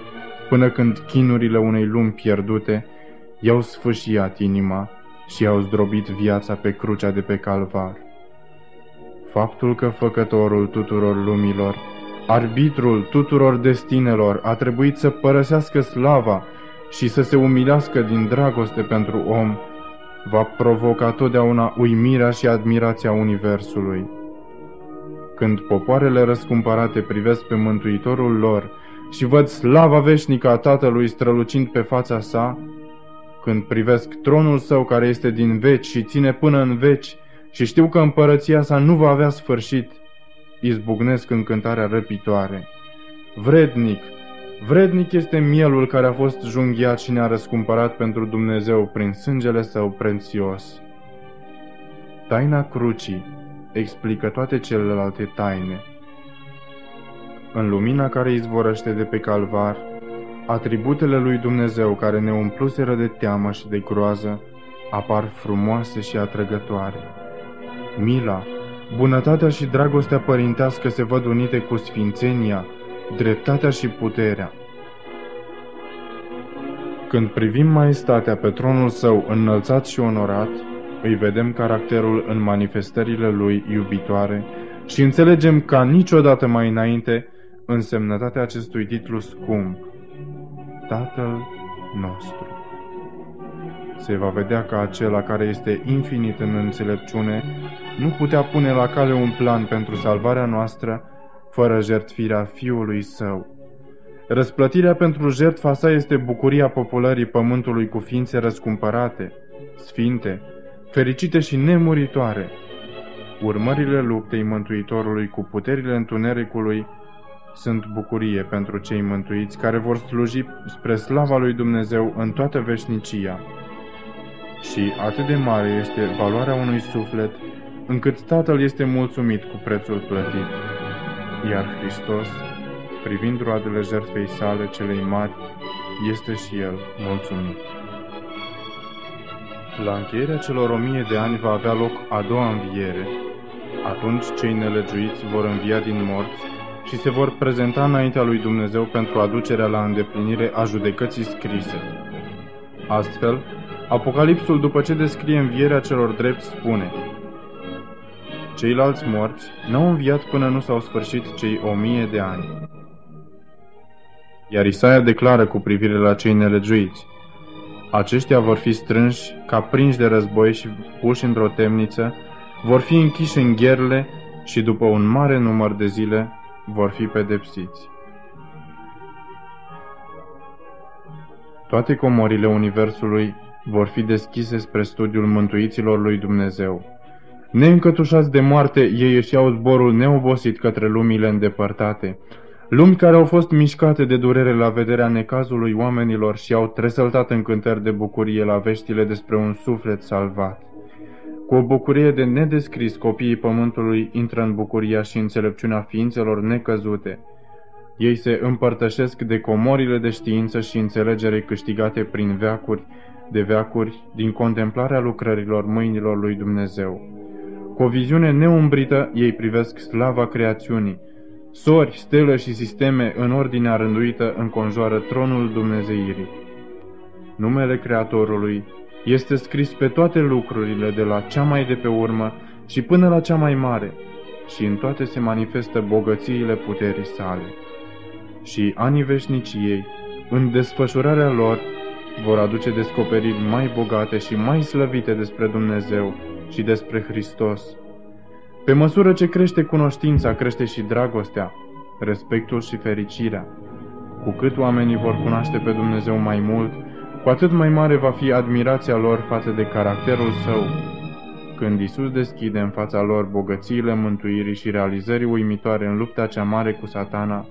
până când chinurile unei lumi pierdute i-au sfâșiat inima și i-au zdrobit viața pe crucea de pe calvar. Faptul că făcătorul tuturor lumilor, arbitrul tuturor destinelor, a trebuit să părăsească slava și să se umilească din dragoste pentru om, va provoca totdeauna uimirea și admirația Universului. Când popoarele răscumpărate privesc pe Mântuitorul lor și văd slava veșnică a Tatălui strălucind pe fața sa, când privesc tronul său care este din veci și ține până în veci și știu că împărăția sa nu va avea sfârșit, izbucnesc în cântarea răpitoare. Vrednic, vrednic este mielul care a fost junghiat și ne-a răscumpărat pentru Dumnezeu prin sângele său prețios. Taina crucii explică toate celelalte taine. În lumina care izvorăște de pe calvar, atributele lui Dumnezeu care ne umpluseră de teamă și de groază apar frumoase și atrăgătoare. Mila, bunătatea și dragostea părintească se văd unite cu sfințenia, dreptatea și puterea. Când privim maestatea pe tronul său înălțat și onorat, îi vedem caracterul în manifestările lui iubitoare și înțelegem ca niciodată mai înainte însemnătatea acestui titlu scump, Tatăl nostru. Se va vedea că acela care este infinit în înțelepciune nu putea pune la cale un plan pentru salvarea noastră fără jertfirea Fiului Său. Răsplătirea pentru jertfa sa este bucuria populării pământului cu ființe răscumpărate, sfinte, fericite și nemuritoare. Urmările luptei Mântuitorului cu puterile întunericului sunt bucurie pentru cei mântuiți care vor sluji spre slava lui Dumnezeu în toată veșnicia. Și atât de mare este valoarea unui suflet, încât Tatăl este mulțumit cu prețul plătit. Iar Hristos, privind roadele jertfei sale celei mari, este și El mulțumit. La încheierea celor o mie de ani va avea loc a doua înviere. Atunci cei nelegiuiți vor învia din morți și se vor prezenta înaintea lui Dumnezeu pentru aducerea la îndeplinire a judecății scrise. Astfel, Apocalipsul, după ce descrie învierea celor drepți, spune Ceilalți morți n-au înviat până nu s-au sfârșit cei o mie de ani. Iar Isaia declară cu privire la cei nelegiuiți aceștia vor fi strânși ca prinși de război și puși într-o temniță, vor fi închiși în gherle și după un mare număr de zile vor fi pedepsiți. Toate comorile Universului vor fi deschise spre studiul mântuiților lui Dumnezeu. Neîncătușați de moarte, ei își iau zborul neobosit către lumile îndepărtate, Lumi care au fost mișcate de durere la vederea necazului oamenilor și au tresăltat în cântări de bucurie la veștile despre un suflet salvat. Cu o bucurie de nedescris, copiii pământului intră în bucuria și înțelepciunea ființelor necăzute. Ei se împărtășesc de comorile de știință și înțelegere câștigate prin veacuri, de veacuri, din contemplarea lucrărilor mâinilor lui Dumnezeu. Cu o viziune neumbrită, ei privesc slava creațiunii, Sori, stele și sisteme în ordinea rânduită înconjoară tronul Dumnezeirii. Numele Creatorului este scris pe toate lucrurile de la cea mai de pe urmă și până la cea mai mare și în toate se manifestă bogățiile puterii sale. Și anii veșniciei, în desfășurarea lor, vor aduce descoperiri mai bogate și mai slăvite despre Dumnezeu și despre Hristos, pe măsură ce crește cunoștința, crește și dragostea, respectul și fericirea. Cu cât oamenii vor cunoaște pe Dumnezeu mai mult, cu atât mai mare va fi admirația lor față de caracterul său. Când Isus deschide în fața lor bogățiile mântuirii și realizării uimitoare în lupta cea mare cu satana,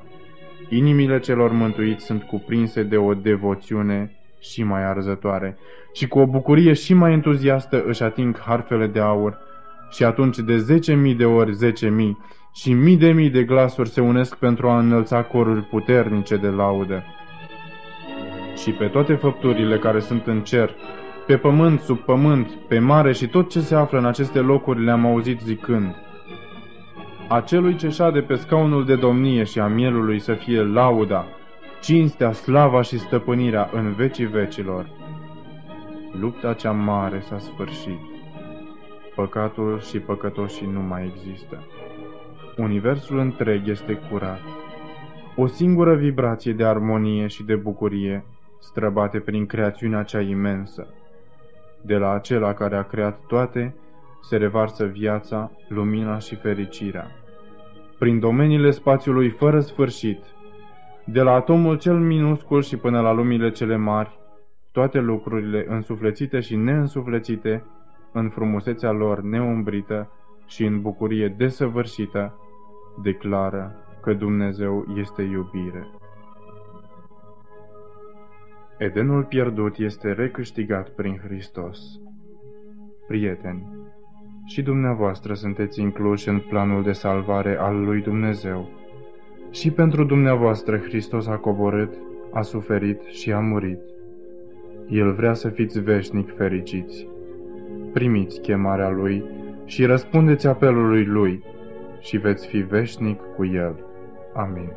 inimile celor mântuiți sunt cuprinse de o devoțiune și mai arzătoare și cu o bucurie și mai entuziastă își ating harfele de aur, și atunci de zece mii de ori zece mii și mii de mii de glasuri se unesc pentru a înălța coruri puternice de laudă. Și pe toate făpturile care sunt în cer, pe pământ, sub pământ, pe mare și tot ce se află în aceste locuri le-am auzit zicând, Acelui ce șade pe scaunul de domnie și a mielului să fie lauda, cinstea, slava și stăpânirea în vecii vecilor. Lupta cea mare s-a sfârșit Păcatul și păcătoșii nu mai există. Universul întreg este curat. O singură vibrație de armonie și de bucurie străbate prin creațiunea cea imensă. De la acela care a creat toate, se revarsă viața, lumina și fericirea. Prin domeniile spațiului fără sfârșit, de la atomul cel minuscul și până la lumile cele mari, toate lucrurile însuflețite și neînsuflețite, în frumusețea lor neumbrită și în bucurie desăvârșită, declară că Dumnezeu este iubire. Edenul pierdut este recâștigat prin Hristos. Prieteni, și dumneavoastră sunteți incluși în planul de salvare al lui Dumnezeu. Și pentru dumneavoastră Hristos a coborât, a suferit și a murit. El vrea să fiți veșnic fericiți. Primiți chemarea Lui și răspundeți apelului Lui și veți fi veșnic cu El. Amin.